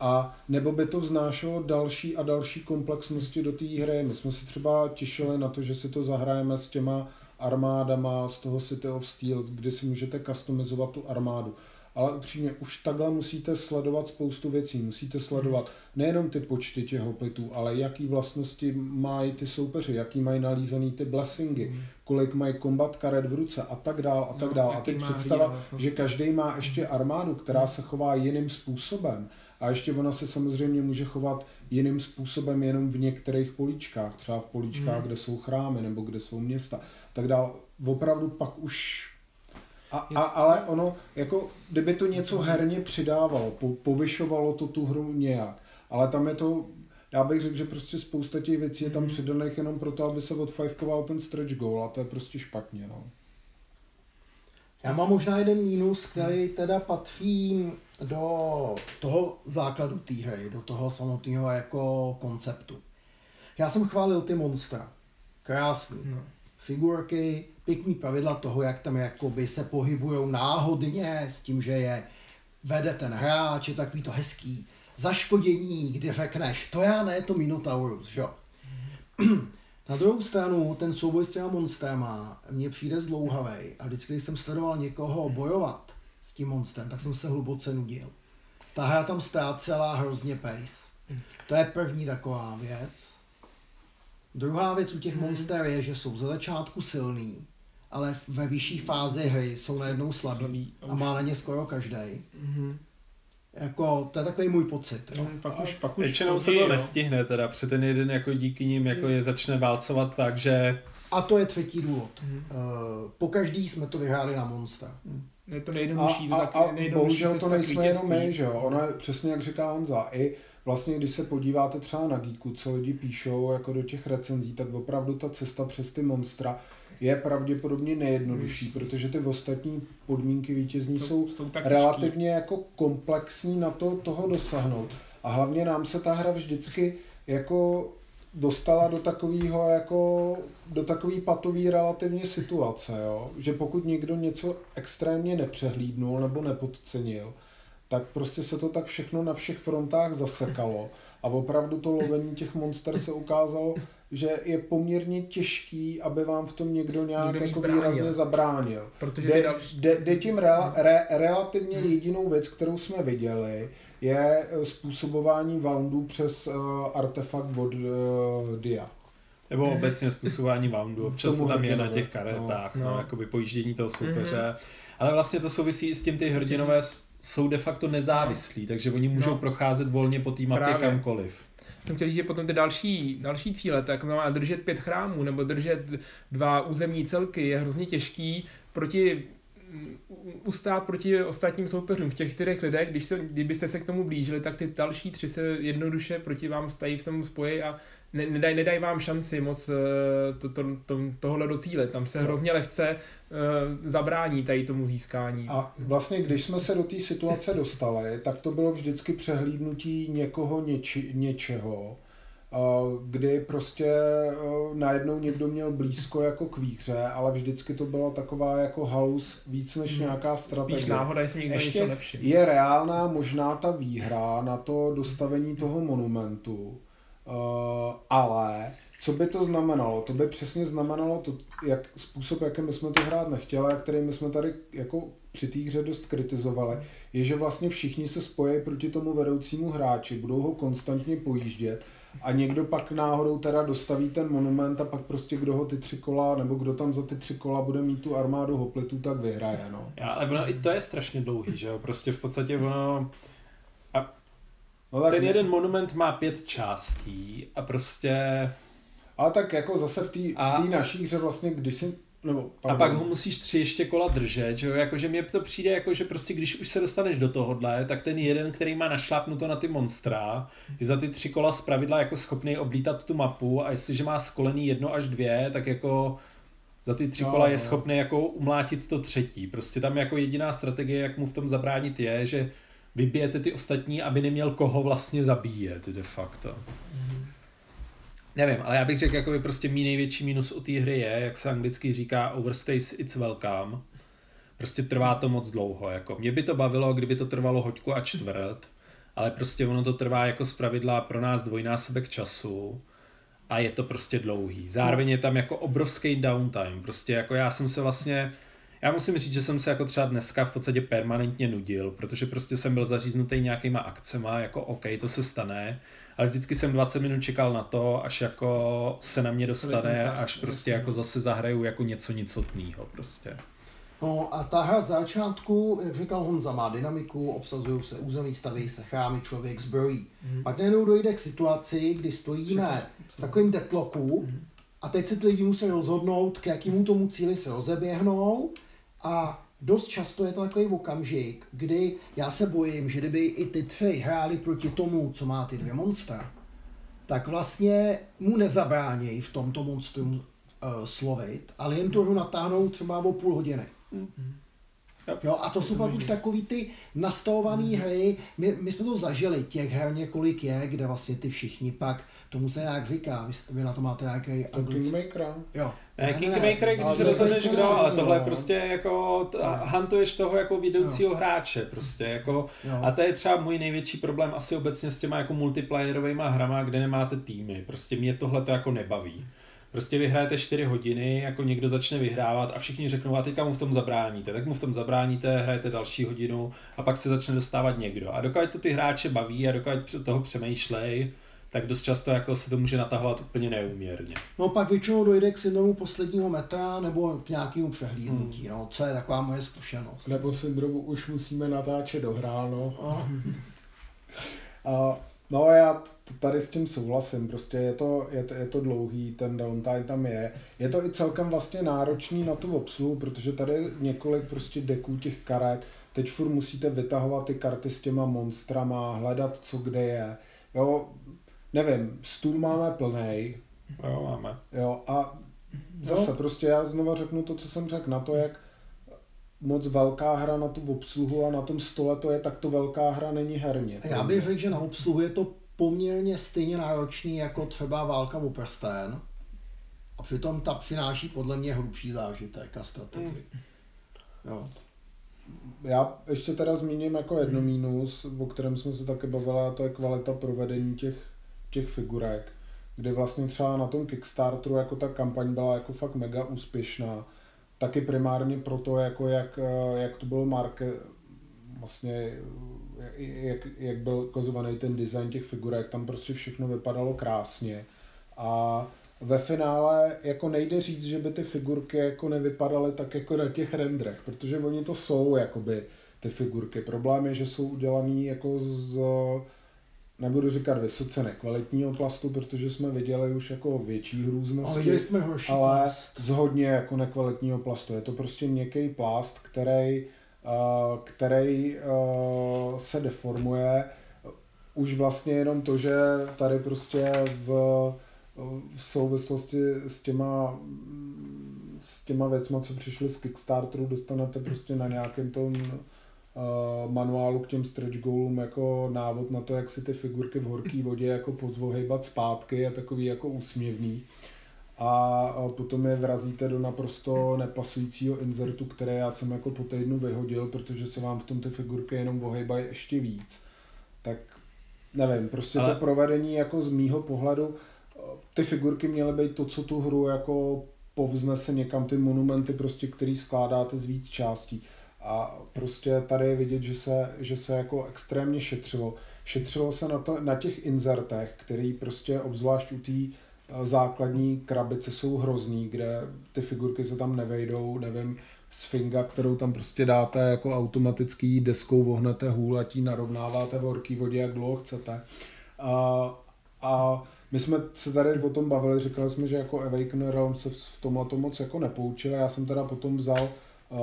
A nebo by to vznášelo další a další komplexnosti do té hry. My jsme se třeba těšili na to, že si to zahrajeme s těma armádama z toho City of Steel, kdy si můžete customizovat tu armádu. Ale upřímně, už takhle musíte sledovat spoustu věcí. Musíte sledovat nejenom ty počty těch hoplitů, ale jaký vlastnosti mají ty soupeři, jaký mají nalízaný ty blessingy, kolik mají kombat karet v ruce a tak dál a tak No, dál. A teď představa, že každý má ještě armádu, která se chová jiným způsobem. A ještě ona se samozřejmě může chovat jiným způsobem jenom v některých políčkách, třeba v políčkách, kde jsou chrámy nebo kde jsou města, tak dál. Opravdu pak už a, a, ale ono, jako, kdyby to něco herně přidávalo, po, povyšovalo to tu hru nějak, ale tam je to, já bych řekl, že prostě spousta těch věcí je tam přidaných jenom proto, aby se odfajfkoval ten stretch goal a to je prostě špatně, no. Já mám možná jeden mínus, který teda patří do toho základu té hry, do toho samotného jako konceptu. Já jsem chválil ty monstra. Krásný. No. Figurky, pěkný pravidla toho, jak tam jakoby se pohybujou náhodně s tím, že je vede ten hráč, je takový to hezký zaškodění, kdy řekneš, to já ne, to Minotaurus, že jo. Na druhou stranu, ten souboj s těma monstrama mně přijde zdlouhavý a vždycky, když jsem sledoval někoho bojovat s tím monstrem, tak jsem se hluboce nudil. Ta hra tam ztrácela hrozně pace. To je první taková věc. Druhá věc u těch Mhm. monster je, že jsou ze začátku silný, ale ve vyšší fázi hry jsou najednou slabý Slabý. a má na ně skoro každý. Mhm. Jako, to je takový můj pocit. Jo. Mm, Pak už, pak už Většinou se to no. nestihne teda, protože ten jeden jako díky nim jako je začne válcovat tak, že A to je třetí důvod. Mhm. Uh, po každý jsme to vyhráli na Monster. Je to A, nejjednodušší, to a, taky a nejjednodušší bohužel to nejsme jenom my, že jo? Ono je přesně jak říká Honza. I vlastně, když se podíváte třeba na Geeku, co lidi píšou jako do těch recenzí, tak opravdu ta cesta přes ty monstra je pravděpodobně nejjednodušší, protože ty ostatní podmínky vítězní Jsou- jsou, jsou tak relativně jako komplexní na to toho dosáhnout. A hlavně nám se ta hra vždycky jako dostala do takového jako do takový patový relativně situace, jo? že pokud někdo něco extrémně nepřehlídnul nebo nepodcenil, tak prostě se to tak všechno na všech frontách zasekalo a opravdu to lovení těch monster se ukázalo, že je poměrně těžký, aby vám v tom někdo nějak Někdo jako bránil. výrazně zabránil. Protože Jde, další... jde, jde tím re, re, relativně jedinou věc, kterou jsme viděli, je eh, způsobování woundů přes uh, artefakt od uh, Dia. nebo Mhm. obecně způsobování woundu, *laughs* občas to tam je na těch karetách, no. no, No. jakoby pojíždění toho soupeře. Mhm. Ale vlastně to souvisí i s tím, ty hrdinové s- jsou de facto nezávislí, takže oni můžou No. procházet volně po té mapě Právě. kamkoliv. Jsem chtěl říct, že potom ty další, další cíle, tak znamená držet pět chrámů nebo držet dva územní celky je hrozně těžký proti mm, ustát proti ostatním soupeřům. V těch čtyřech lidech, když se, kdybyste se k tomu blížili, tak ty další tři se jednoduše proti vám stají v tom spoji a ne, nedaj, nedaj vám šanci moc eh, to, to, to, tohle docílit. Tam se hrozně lehce eh, zabrání tady tomu získání. A vlastně, když jsme se do té situace dostali, tak to bylo vždycky přehlídnutí někoho, něči, něčeho, eh, kdy prostě eh, najednou někdo měl blízko jako k výhře, ale vždycky to byla taková jako halus víc než Hmm. nějaká Spíš strategie. náhoda, jestli někdo Ještě něco nevšiml. je reálná možná ta výhra na to dostavení toho monumentu, ale co by to znamenalo? To by přesně znamenalo to, jak, způsob, jakým jsme to hrát nechtěli a který my jsme tady jako při té hře dost kritizovali, je, že vlastně všichni se spojí proti tomu vedoucímu hráči, budou ho konstantně pojíždět a někdo pak náhodou teda dostaví ten monument a pak prostě kdo ho ty tři kola, nebo kdo tam za ty tři kola bude mít tu armádu hoplitů, tak vyhraje, no. Já, ale ono i to je strašně dlouhý, že jo? Prostě v podstatě ono... no tak Ten ne- jeden monument má pět částí a prostě... Ale tak jako zase v té A- naší hře vlastně, když si, nebo, A pak ho musíš tři ještě kola držet, že jo? Jakože mně to přijde jako, že prostě když už se dostaneš do tohohle, tak ten jeden, který má našlápnuto na ty monstra, je za ty tři kola zpravidla jako schopný oblítat tu mapu a jestliže má skolený jedno až dvě, tak jako za ty tři No, kola je no. schopný jako umlátit to třetí. Prostě tam jako jediná strategie, jak mu v tom zabránit je, že vybijete ty ostatní, aby neměl koho vlastně zabíjet de facto. Nevím, ale já bych řekl, jakoby prostě mý největší minus u té hry je, jak se anglicky říká, overstays it's welcome. Prostě trvá to moc dlouho. Jako. Mě by to bavilo, kdyby to trvalo hoďku a čtvrt, ale prostě ono to trvá jako zpravidla pro nás dvojnásobek času a je to prostě dlouhý. Zároveň je tam jako obrovský downtime. Prostě jako já jsem se vlastně, já musím říct, že jsem se jako třeba dneska v podstatě permanentně nudil, protože prostě jsem byl zaříznutý nějakýma akcema, jako OK, to se stane, ale vždycky jsem 20 minut čekal na to, až jako se na mě dostane, až prostě jako zase zahraju jako něco nicotného prostě. No a ta hra z začátku, jak říkal Honza, má dynamiku, obsazují se území, staví se chrámy, člověk zbrojí. Mhm. Pak najednou dojde k situaci, kdy stojíme v takovém deadlocku Mhm. a teď se ty lidi musí rozhodnout, k jakému tomu cíli se rozeběhnou a dost často je to takový okamžik, kdy já se bojím, že kdyby i ty tři hráli proti tomu, co má ty dvě monstra, tak vlastně mu nezabránějí v tomto monstru uh, slovit, ale jen to hru natáhnou třeba o půl hodiny. Jo, a to jsou pak už takový ty nastavované hry, my, my jsme to zažili, těch her několik je, kde vlastně ty všichni pak, tomu se nějak říká, vy, vy na to máte nějaký to Kingmaker, Jo. Ne, Ne, Kingmaker, ne, když ale to rozhodneš kdo, ale tohle je no. prostě jako, t- hantuješ toho jako vedoucího hráče prostě, jako, Jo. a to je třeba můj největší problém asi obecně s těma jako multiplayerovými hrama, kde nemáte týmy, prostě mě tohle to jako nebaví. Prostě vyhrajete 4 hodiny, jako někdo začne vyhrávat a všichni řeknou, a teďka mu v tom zabráníte. Tak mu v tom zabráníte, hrajete další hodinu a pak se začne dostávat někdo. A dokud to ty hráče baví a dokud toho přemýšlej, tak dost často jako se to může natahovat úplně neúměrně. No pak většinou dojde k syndromu posledního metra nebo k nějakému přehlídnutí, hmm. no, co je taková moje zkušenost. Nebo syndromu už musíme natáčet do hráno. No. A, no já tady s tím souhlasím, prostě je to, je, to, je to dlouhý, ten downtime tam je. Je to i celkem vlastně náročný na tu obsluhu, protože tady několik prostě deků těch karet, teď furt musíte vytahovat ty karty s těma monstrama, hledat co kde je. Jo, nevím, stůl máme plnej, Jo, máme. jo, a zase prostě já znova řeknu to, co jsem řekl, na to, jak moc velká hra na tu obsluhu a na tom stole to je, tak to velká hra není herně. Já bych řekl, že na obsluhu je to poměrně stejně náročný jako třeba válka o prsten. A přitom ta přináší podle mě hlubší zážitek a strategii. Jo. Já ještě teda zmíním jako jedno mínus, o kterém jsme se taky bavili, a to je kvalita provedení těch, těch figurek, kdy vlastně třeba na tom Kickstarteru jako ta kampaň byla jako fakt mega úspěšná. Taky primárně proto, jako jak, eh, jak to bylo marke, vlastně eh, jak, jak byl kozovaný ten design těch figurek, tam prostě všechno vypadalo krásně. A ve finále jako nejde říct, že by ty figurky jako nevypadaly tak jako na těch rendrech, protože oni to jsou jakoby ty figurky. Problém je, že jsou udělaný jako z, nebudu říkat vysoce nekvalitního plastu, protože jsme viděli už jako větší hrůznosti, viděli jsme horší ale plast. z hodně jako nekvalitního plastu. Je to prostě měkký plast, který, který uh, se deformuje. Už vlastně jenom to, že tady prostě v, v souvislosti s těma, s těma věcma, co přišly z Kickstarteru, dostanete prostě na nějakém tom uh, manuálu k těm stretch goalům jako návod na to, jak si ty figurky v horké vodě jako pozvohejbat zpátky a takový jako úsměvný a a potom je vrazíte do naprosto nepasujícího inzertu, které já jsem jako po týdnu vyhodil, protože se vám v tom ty figurky jenom ohejbají ještě víc. Tak nevím, prostě Ale... To provedení jako z mýho pohledu, ty figurky měly být to, co tu hru jako povznese někam ty monumenty, prostě, který skládáte z víc částí. A prostě tady je vidět, že se, že se jako extrémně šetřilo. Šetřilo se na, to, na těch inzertech, který prostě obzvlášť u té základní krabice jsou hrozný, kde ty figurky se tam nevejdou, nevím, sfinga, kterou tam prostě dáte jako automatický deskou vohnete hůl a tí narovnáváte v horký vodě, jak dlouho chcete. A, a my jsme se tady o tom bavili, říkali jsme, že jako Awaken Realm se v tomhle to moc jako nepoučil. Já jsem teda potom vzal uh,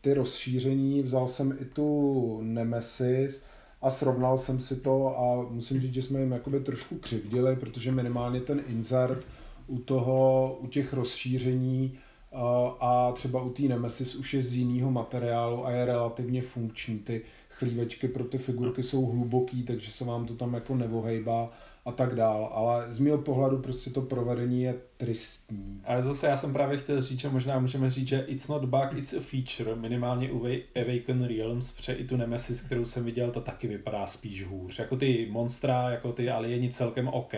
ty rozšíření, vzal jsem i tu Nemesis a srovnal jsem si to a musím říct, že jsme jim jakoby trošku křivdili, protože minimálně ten insert u toho, u těch rozšíření uh, a třeba u té Nemesis už je z jiného materiálu a je relativně funkční. Ty chlívečky pro ty figurky jsou hluboký, takže se vám to tam jako nevohejbá a tak dál. Ale z mého pohledu prostě to provedení je tristní. Ale zase já jsem právě chtěl říct, že možná můžeme říct, že it's not bug, it's a feature, minimálně u Awaken Realms, protože i tu Nemesis, kterou jsem viděl, ta taky vypadá spíš hůř. Jako ty monstra, jako ty alieni celkem OK,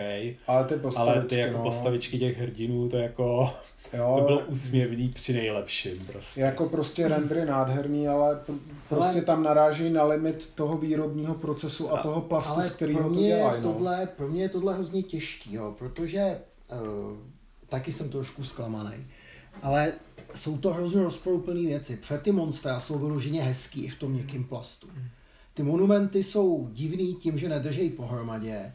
Ale ty postavičky, ale ty jako no, postavičky těch hrdinů, to jako, jo, to bylo úsměvný při nejlepším prostě. jako prostě rendery nádherný, ale pr- prostě Ale- tam narážejí na limit toho výrobního procesu a A- toho plastu, Ale z kterého pro to dělají. No. tohle, pro mě je tohle hrozně těžký, jo, protože uh, taky jsem trošku zklamaný. Ale jsou to hrozně rozporuplné věci. Před ty monstra jsou vyloženě hezký i v tom měkkém plastu. Ty monumenty jsou divný tím, že nedržejí pohromadě.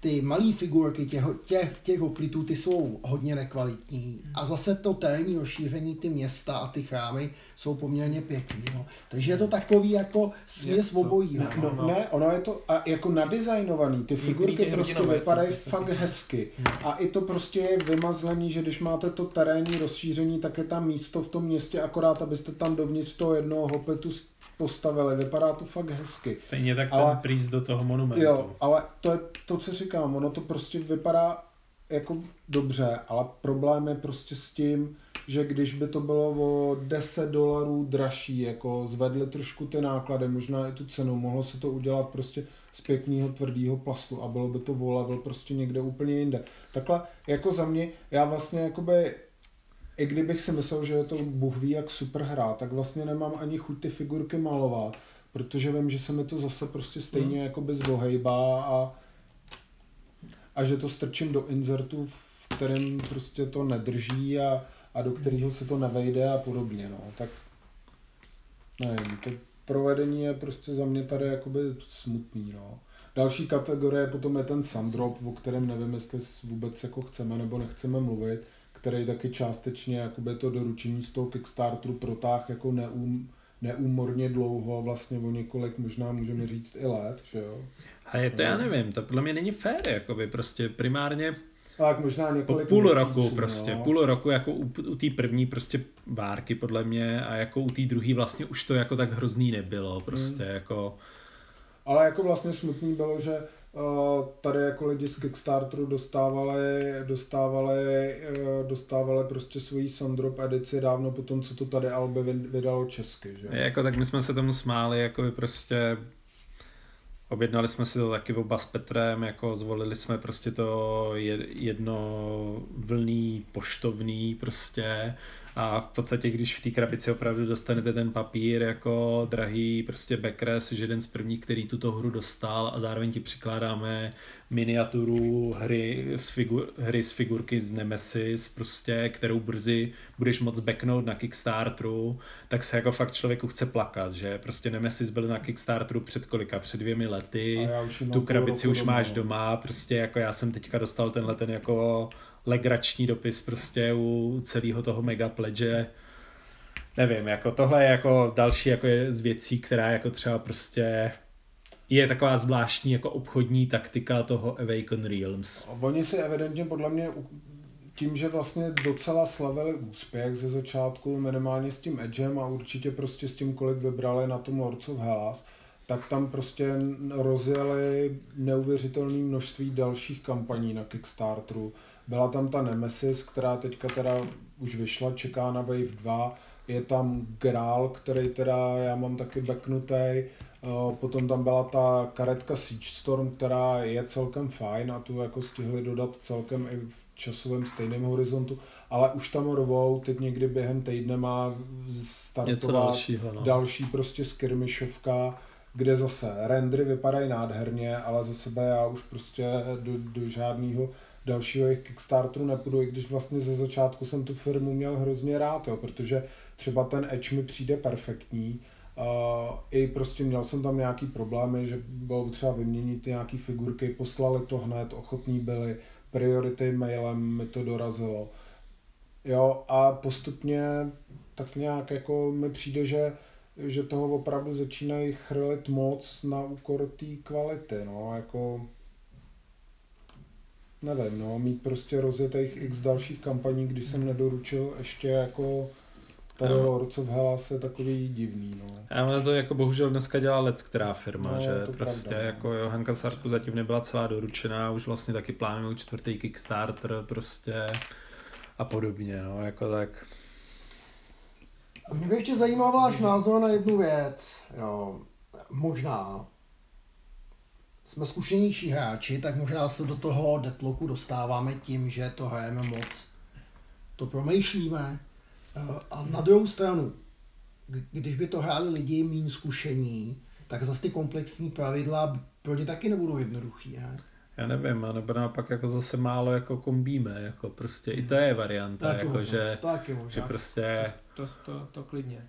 Ty malé figurky těch, těch, těch hoplitů, ty jsou hodně nekvalitní. A zase to terénní rozšíření, ty města a ty chrámy jsou poměrně pěkný. Jo. Takže je to takový jako směs obojího. No, no, ne, ono je to a jako nadizajnovaný, ty figurky ty prostě vypadají fakt hezky. A i to prostě je vymazlený, že když máte to terénní rozšíření, tak je tam místo v tom městě, akorát abyste tam dovnitř toho jednoho hopletu s- postavili. Vypadá to fakt hezky. Stejně tak Ale- ten prýz do toho monumentu. Jo, ale to je to, co říkám, ono to prostě vypadá jako dobře, ale problém je prostě s tím, že když by to bylo o 10 dolarů dražší, jako zvedli trošku ty náklady, možná i tu cenu, mohlo se to udělat prostě z pěkného tvrdého plastu a bylo by to o level prostě někde úplně jinde. Takhle jako za mě, já vlastně jakoby i kdybych si myslel, že je to Bůh ví jak super hra, tak vlastně nemám ani chuť ty figurky malovat, protože vím, že se mi to zase prostě stejně hmm. jako bez a, a že to strčím do inzertu, v kterém prostě to nedrží a, a do kterého se to nevejde a podobně, no. Tak nevím, to provedení je prostě za mě tady jakoby smutný, no. Další kategorie potom je ten Sandrop, o kterém nevím, jestli vůbec jako chceme nebo nechceme mluvit, který taky částečně jakoby to doručení z toho Kickstarteru protáh jako neum, neúmorně dlouho, vlastně o několik, možná můžeme říct i let, že jo. A je to, já nevím, to podle mě není fér, jakoby prostě primárně tak možná několik po půl měsíců, roku prostě, no. půl roku jako u, u té první prostě várky podle mě a jako u té druhé vlastně už to jako tak hrozný nebylo prostě Hmm. jako Ale jako vlastně smutný bylo, že tady jako lidi z Kickstarteru dostávali, dostávali, uh, dostávali prostě svoji Sandrop edici dávno po tom, co to tady Albe vy- vydalo česky, že? Jako tak my jsme se tomu smáli, jako by prostě objednali jsme si to taky oba s Petrem, jako zvolili jsme prostě to je- jedno vlný poštovný prostě a v podstatě, když v té krabici opravdu dostanete ten papír jako drahý prostě Backres, že jeden z prvních, který tuto hru dostal a zároveň ti přikládáme miniaturu hry z, figur, hry z figurky z Nemesis, prostě, kterou brzy budeš moc backnout na Kickstarteru, tak se jako fakt člověku chce plakat, že? Prostě Nemesis byl na Kickstarteru před kolika, před dvěmi lety, tu krabici už máš no. doma, prostě jako já jsem teďka dostal tenhle ten jako legrační dopis prostě u celého toho mega pledge, nevím, jako tohle je jako další jako je z věcí, která jako třeba prostě je taková zvláštní jako obchodní taktika toho Awaken Realms. Oni si evidentně podle mě tím, že vlastně docela slavili úspěch ze začátku, minimálně s tím Edgem a určitě prostě s tím, kolik vybrali na tom Lords of Hellas, tak tam prostě rozjeli neuvěřitelné množství dalších kampaní na Kickstarteru. Byla tam ta Nemesis, která teďka teda už vyšla, čeká na Wave 2. Je tam Graal, který teda já mám taky backnutý. Potom tam byla ta karetka Siege Storm, která je celkem fajn a tu jako stihli dodat celkem i v časovém stejném horizontu, ale už tam rovou, teď někdy během týdne má Něco startovat dalšího, no. další prostě skirmishovka, kde zase rendry vypadají nádherně, ale za sebe já už prostě do, do žádného dalšího jejich Kickstarteru nepůjdu, i když vlastně ze začátku jsem tu firmu měl hrozně rád, jo, protože třeba ten Edge mi přijde perfektní, Uh, I prostě měl jsem tam nějaký problémy, že bylo třeba vyměnit nějaký figurky, poslali to hned, ochotní byli, priority mailem mi to dorazilo. Jo, a postupně tak nějak jako mi přijde, že, že toho opravdu začínají chrlit moc na úkor té kvality, no, jako nevím, no, mít prostě rozjetých x dalších kampaní, když jsem nedoručil ještě jako tady No. Lords Hellas je takový divný, no. Ale to jako bohužel dneska dělá let, která firma, No, že to prostě pravda, no. jako Johanka Sarku zatím nebyla celá doručená, už vlastně taky plánují čtvrtý Kickstarter prostě a podobně, no, jako tak. A Mě by ještě zajímal váš názor na jednu věc. Jo, možná jsme zkušenější hráči, tak možná se do toho deadlocku dostáváme tím, že to hrajeme moc. To promýšlíme. Eh, A na druhou stranu, když by to hráli lidi méně zkušení, tak zase ty komplexní pravidla pro ně taky nebudou jednoduchý, ne? Já nevím, a nebo naopak jako zase málo jako kombíme, jako prostě i to je varianta, Taky jako možnost, že, taky možná. že prostě, To, to, to klidně.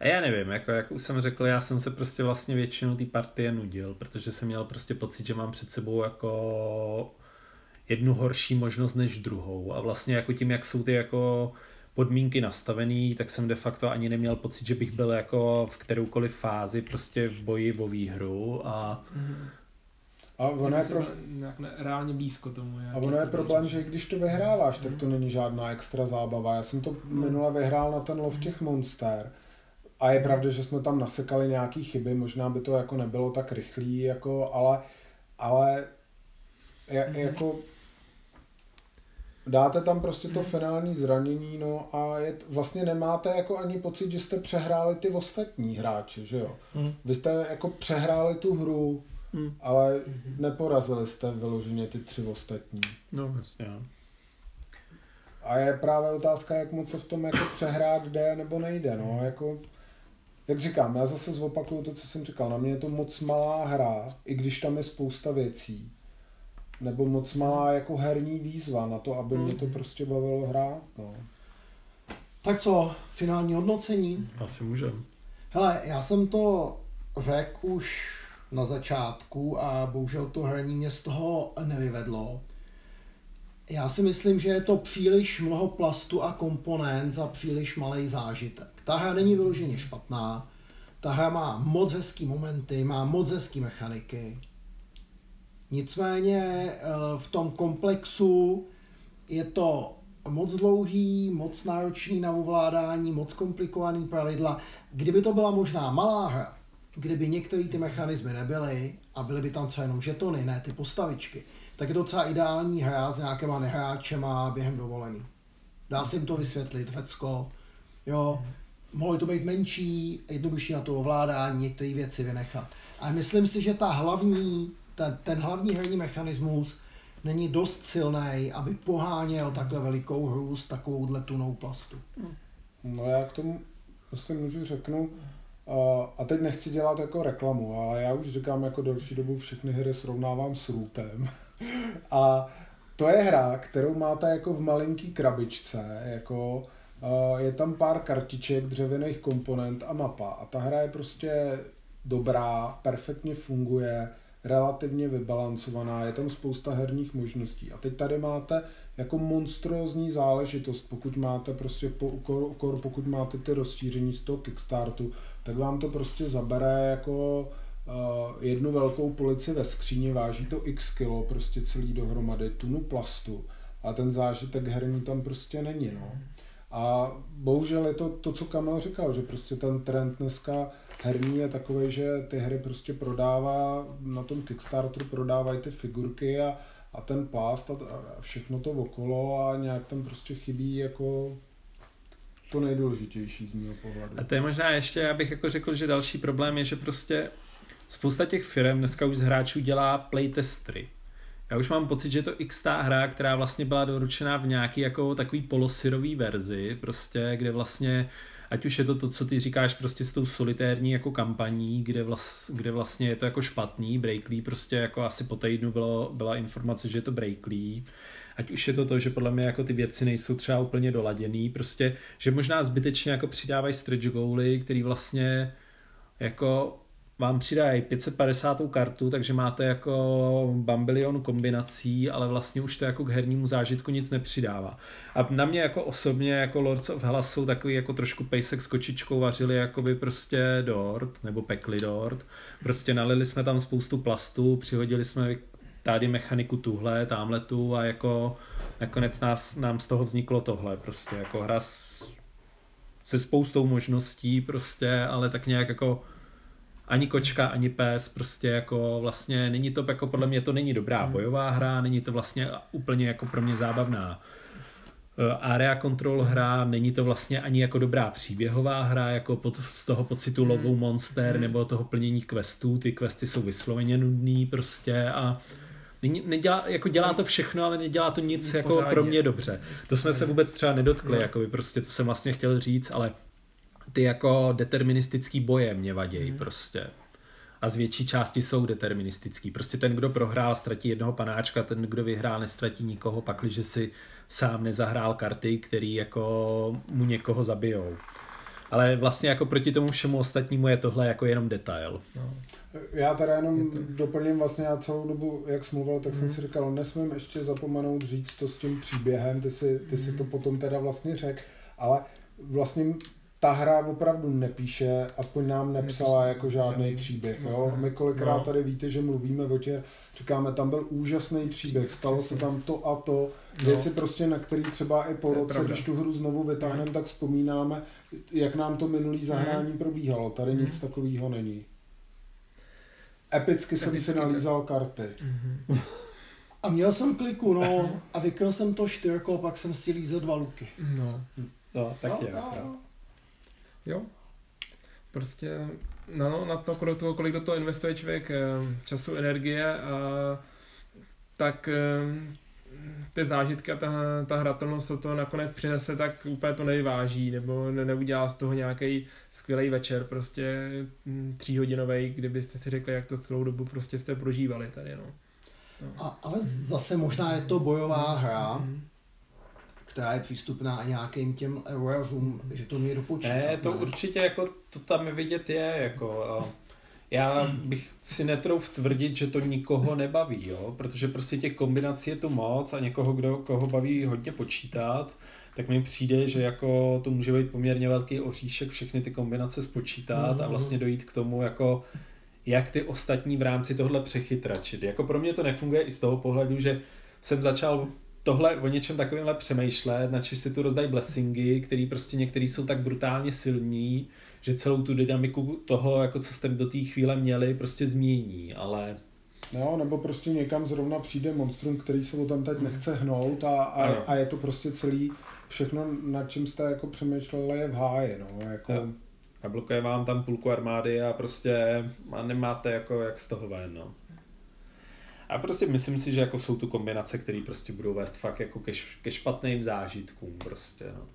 A já nevím, jako, jak už jsem řekl, já jsem se prostě vlastně většinou té partie nudil, protože jsem měl prostě pocit, že mám před sebou jako jednu horší možnost než druhou a vlastně jako tím, jak jsou ty jako podmínky nastavený, tak jsem de facto ani neměl pocit, že bych byl jako v kteroukoliv fázi prostě v boji o výhru a A ono je, pro, nějak ne, reálně blízko tomu. a ono je to problém, že když to vyhráváš, tak to není žádná extra zábava. Já jsem to minule vyhrál na ten lov těch monster. A je pravda, že jsme tam nasekali nějaký chyby, možná by to jako nebylo tak rychlý, jako, ale, ale je, Mhm. jako dáte tam prostě to finální zranění, no a je, vlastně nemáte jako ani pocit, že jste přehráli ty ostatní hráči, že jo. Hmm. Vy jste jako přehráli tu hru, Hmm. ale neporazili jste vyloženě ty tři ostatní. No, jasně. no. A je právě otázka, jak moc se v tom jako přehrát jde nebo nejde, no, jako, jak říkám, já zase zopakuju to, co jsem říkal, na mě je to moc malá hra, i když tam je spousta věcí, nebo moc malá jako herní výzva na to, aby mě to prostě bavilo hrát, no. Tak co, finální hodnocení? Asi můžem. Hele, já jsem to řekl už na začátku a bohužel to hraní mě z toho nevyvedlo. Já si myslím, že je to příliš mnoho plastu a komponent za příliš malý zážitek. Ta hra není vyloženě špatná, ta hra má moc hezký momenty, má moc hezký mechaniky. Nicméně eh, v tom komplexu je to moc dlouhý, moc náročný na ovládání, moc komplikovaný pravidla. Kdyby to byla možná malá hra, kdyby některé ty mechanismy nebyly a byly by tam třeba jenom žetony, ne ty postavičky, tak je docela ideální hra s nějakýma nehráčema během dovolený. Dá se jim to vysvětlit, Řecko, jo, mohlo by to být menší, jednodušší na to ovládání, některé věci vynechat. Ale myslím si, že ta hlavní, ten, ten hlavní herní mechanismus není dost silný, aby poháněl takhle velikou hru s takovouhle tunou plastu. No já k tomu prostě můžu řeknu, a, a teď nechci dělat jako reklamu, ale já už říkám jako delší dobu všechny hry srovnávám s Rootem. *laughs* A to je hra, kterou máte jako v malinký krabičce, jako a je tam pár kartiček, dřevěných komponent a mapa. A ta hra je prostě dobrá, perfektně funguje, relativně vybalancovaná, je tam spousta herních možností. A teď tady máte jako monstrózní záležitost, pokud máte prostě po, ukor, pokud máte ty rozšíření z toho Kickstartu, tak vám to prostě zabere jako uh, jednu velkou polici ve skříni, váží to x kilo, prostě celý dohromady, tunu plastu a ten zážitek herní tam prostě není, no. A bohužel je to to, co Kamil říkal, že prostě ten trend dneska herní je takový, že ty hry prostě prodává, na tom Kickstarteru prodávají ty figurky a, a ten plast a, a všechno to okolo a nějak tam prostě chybí jako to nejdůležitější z mého pohledu. A to je možná ještě, abych jako řekl, že další problém je, že prostě spousta těch firm dneska už z hráčů dělá playtestry. Já už mám pocit, že je to x hra, která vlastně byla doručená v nějaký jako takový polosyrový verzi, prostě, kde vlastně ať už je to to, co ty říkáš prostě s tou solitérní jako kampaní, kde, vlas, kde vlastně je to jako špatný, Breakley prostě jako asi po týdnu bylo, byla informace, že je to Breakley, ať už je to to, že podle mě jako ty věci nejsou třeba úplně doladěný, prostě, že možná zbytečně jako přidávají stretch goaly, který vlastně jako vám přidají 550. kartu, takže máte jako bambilion kombinací, ale vlastně už to jako k hernímu zážitku nic nepřidává. A na mě jako osobně jako Lords of Hellas jsou takový jako trošku pejsek s kočičkou vařili jakoby prostě dort, nebo pekli dort. Prostě nalili jsme tam spoustu plastu, přihodili jsme tady mechaniku tuhle, tamhle tu a jako nakonec nás, nám z toho vzniklo tohle prostě jako hra s, se spoustou možností prostě, ale tak nějak jako ani kočka, ani pes, prostě jako vlastně není to jako podle mě to není dobrá bojová hra, není to vlastně úplně jako pro mě zábavná eh, area control hra, není to vlastně ani jako dobrá příběhová hra, jako pod, z toho pocitu lovou monster nebo toho plnění questů, ty questy jsou vysloveně nudný prostě a není, nedělá, jako dělá to všechno, ale nedělá to nic jako Pořádně. pro mě dobře. To jsme se vůbec třeba nedotkli, No. jako by prostě to jsem vlastně chtěl říct, ale ty jako deterministický boje mě vadějí prostě. A z větší části jsou deterministický. Prostě ten, kdo prohrál, ztratí jednoho panáčka, ten, kdo vyhrál, nestratí nikoho, pakliže si sám nezahrál karty, který jako mu někoho zabijou. Ale vlastně jako proti tomu všemu ostatnímu je tohle jako jenom detail. Já teda jenom to... doplním vlastně, já celou dobu, jak jsem mluvil, tak jsem Mhm. si říkal, nesmím ještě zapomenout říct to s tím příběhem, ty si, ty Mhm. si to potom teda vlastně řekl, ale vlastně ta hra opravdu nepíše, aspoň nám nepsala Nepíše, jako žádný příběh. Jo? My kolikrát No. tady víte, že mluvíme o tě, říkáme, tam byl úžasný příběh, stalo se tam to a to, věci prostě, na který třeba i po roce, pravda. když tu hru znovu vytáhneme, tak vzpomínáme, jak nám to minulý zahrání probíhalo. Tady nic takového není. Epicky jsem si nalízal karty. A měl jsem kliku, no, a vykryl jsem to štyrko, pak jsem si lízel dva luky. No, No, tak No, je. no, jo. No. jo. Prostě, no, no, na to, kolik, toho, kolik do toho investuje člověk eh, času, energie a tak eh, ty zážitky a ta, ta hratelnost, co to nakonec přinese, tak úplně to nevyváží, nebo ne, neudělá z toho nějaký skvělý večer, prostě mm, tříhodinový, kdybyste si řekli, jak to celou dobu prostě jste prožívali tady, no. A, ale zase možná je to bojová hra, Mhm. Která je přístupná nějakým těm euražům, že to mě dopočítat. Ne, to určitě jako, to tam vidět je, jako, a já bych si netrouf tvrdit, že to nikoho nebaví, jo, protože prostě těch kombinací je tu moc a někoho, kdo, koho baví hodně počítat, tak mi přijde, že jako to může být poměrně velký oříšek všechny ty kombinace spočítat a vlastně dojít k tomu, jako jak ty ostatní v rámci tohle přechytračit. Jako pro mě to nefunguje i z toho pohledu, že jsem začal tohle o něčem takovémhle přemýšlet, načež si tu rozdají blessingy, který prostě některý jsou tak brutálně silní, že celou tu dynamiku toho, jako co jste do té chvíle měli, prostě změní, ale Jo, nebo prostě někam zrovna přijde monstrum, který se o tam teď nechce hnout a, a, Ano. a je to prostě celý, všechno, nad čím jste jako přemýšleli, je v háji, no, jako, Jo. a blokuje vám tam půlku armády a prostě a nemáte jako jak z toho ven, no. A prostě myslím si, že jako jsou tu kombinace, které prostě budou vést fakt jako ke, ke špatným zážitkům prostě, no.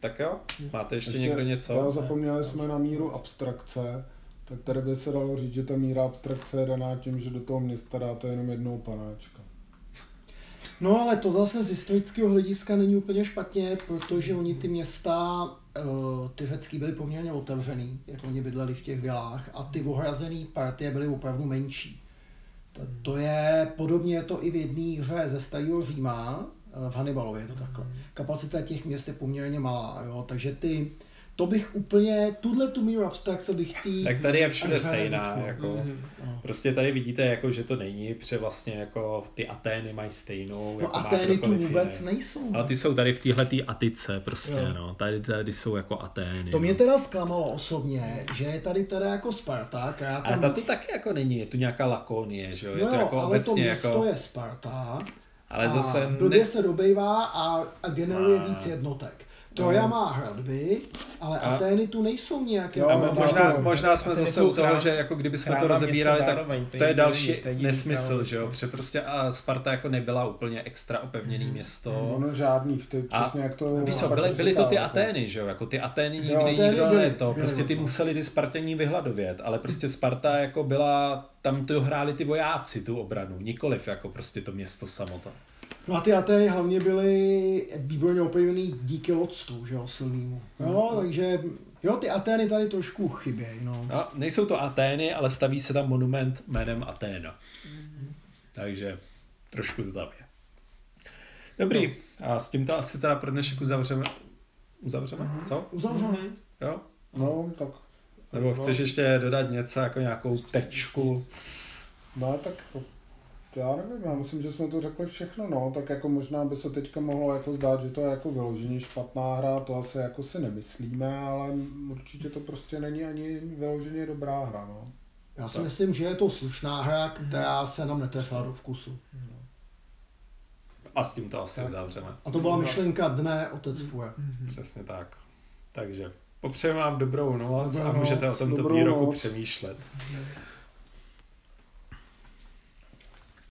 Tak jo, máte ještě, někdo něco? Jo, zapomněli jsme na míru abstrakce, tak tady by se dalo říct, že ta míra abstrakce je daná tím, že do toho města dáte jenom jednou panáčka. No ale to zase z historického hlediska není úplně špatně, protože oni ty města, ty řecký byly poměrně otevřený, jak oni bydleli v těch vilách a ty ohrazené partie byly opravdu menší. To, to je, podobně je to i v jedné hře ze starého Říma, eh, v Hannibalově je to takhle. Kapacita těch měst je poměrně malá, jo, takže ty, to bych úplně, tuhle tu míru abstrakce bych tý... Tak tady je všude stejná, jako... Mhm. Prostě tady vidíte, jako, že to není, protože vlastně jako ty Atény mají stejnou. No jako a má tény tu vůbec jiný. nejsou. Ale ty jsou tady v téhle Atice prostě, Jo. no. Tady, tady jsou jako Atény. To mě no. teda zklamalo osobně, že je tady teda jako Sparta, která Ale tam... ta tu taky jako není, je tu nějaká Lakonie, že jo? Je no to jo, jako ale to obecně město jako... je Sparta Ale a zase blbě ne... se dobejvá a, a generuje Má. víc jednotek. Troja má hradby, ale A- Atény tu nejsou nějaké... Jo, A no, možná, to- možná jsme a ty zase u toho, že jako kdyby jsme to rozebírali, tak zároveň, to je to je jediný- další to je jediný nesmysl, že jo? Protože prostě a Sparta jako nebyla úplně extra opevněný město. Ono žádný, v ty, přesně jak to... Víš co, byly, byly to ty jako. Atény, že jo? Jako ty Atény nikdy Jo, Atény nikdo byly, ne to. byly, Prostě ty museli ty Spartění vyhladovět, ale prostě Sparta jako byla, tam to hráli ty vojáci, tu obranu, nikoliv jako prostě to město samota. No a ty Atény hlavně byly výborně opevněný díky lodstvu, že jo, silnýmu. Jo, takže jo, ty Atény tady trošku chybějí, no. No, nejsou to Atény, ale staví se tam monument jménem Aténa. Takže trošku to tam je. Dobrý, a s tímto asi teda pro dnešek uzavřeme. Uzavřeme? Co? Uzavřeno. Jo? No, tak, Nebo chceš ještě dodat něco, jako nějakou tečku? no, tak já nevím, já myslím, že jsme to řekli všechno, no, tak jako možná by se teďka mohlo jako zdát, že to je jako vyloženě špatná hra, to asi jako si nemyslíme, ale určitě to prostě není ani vyloženě dobrá hra, no. Já si myslím, že je to slušná hra, která se nám netrefila do vkusu. A s tímto asi uzavřeme. A to byla myšlenka dne Otec Fue. Přesně tak. Takže popřejeme vám dobrou noc Dobrou a můžete noc, o tomto výroku noc. přemýšlet.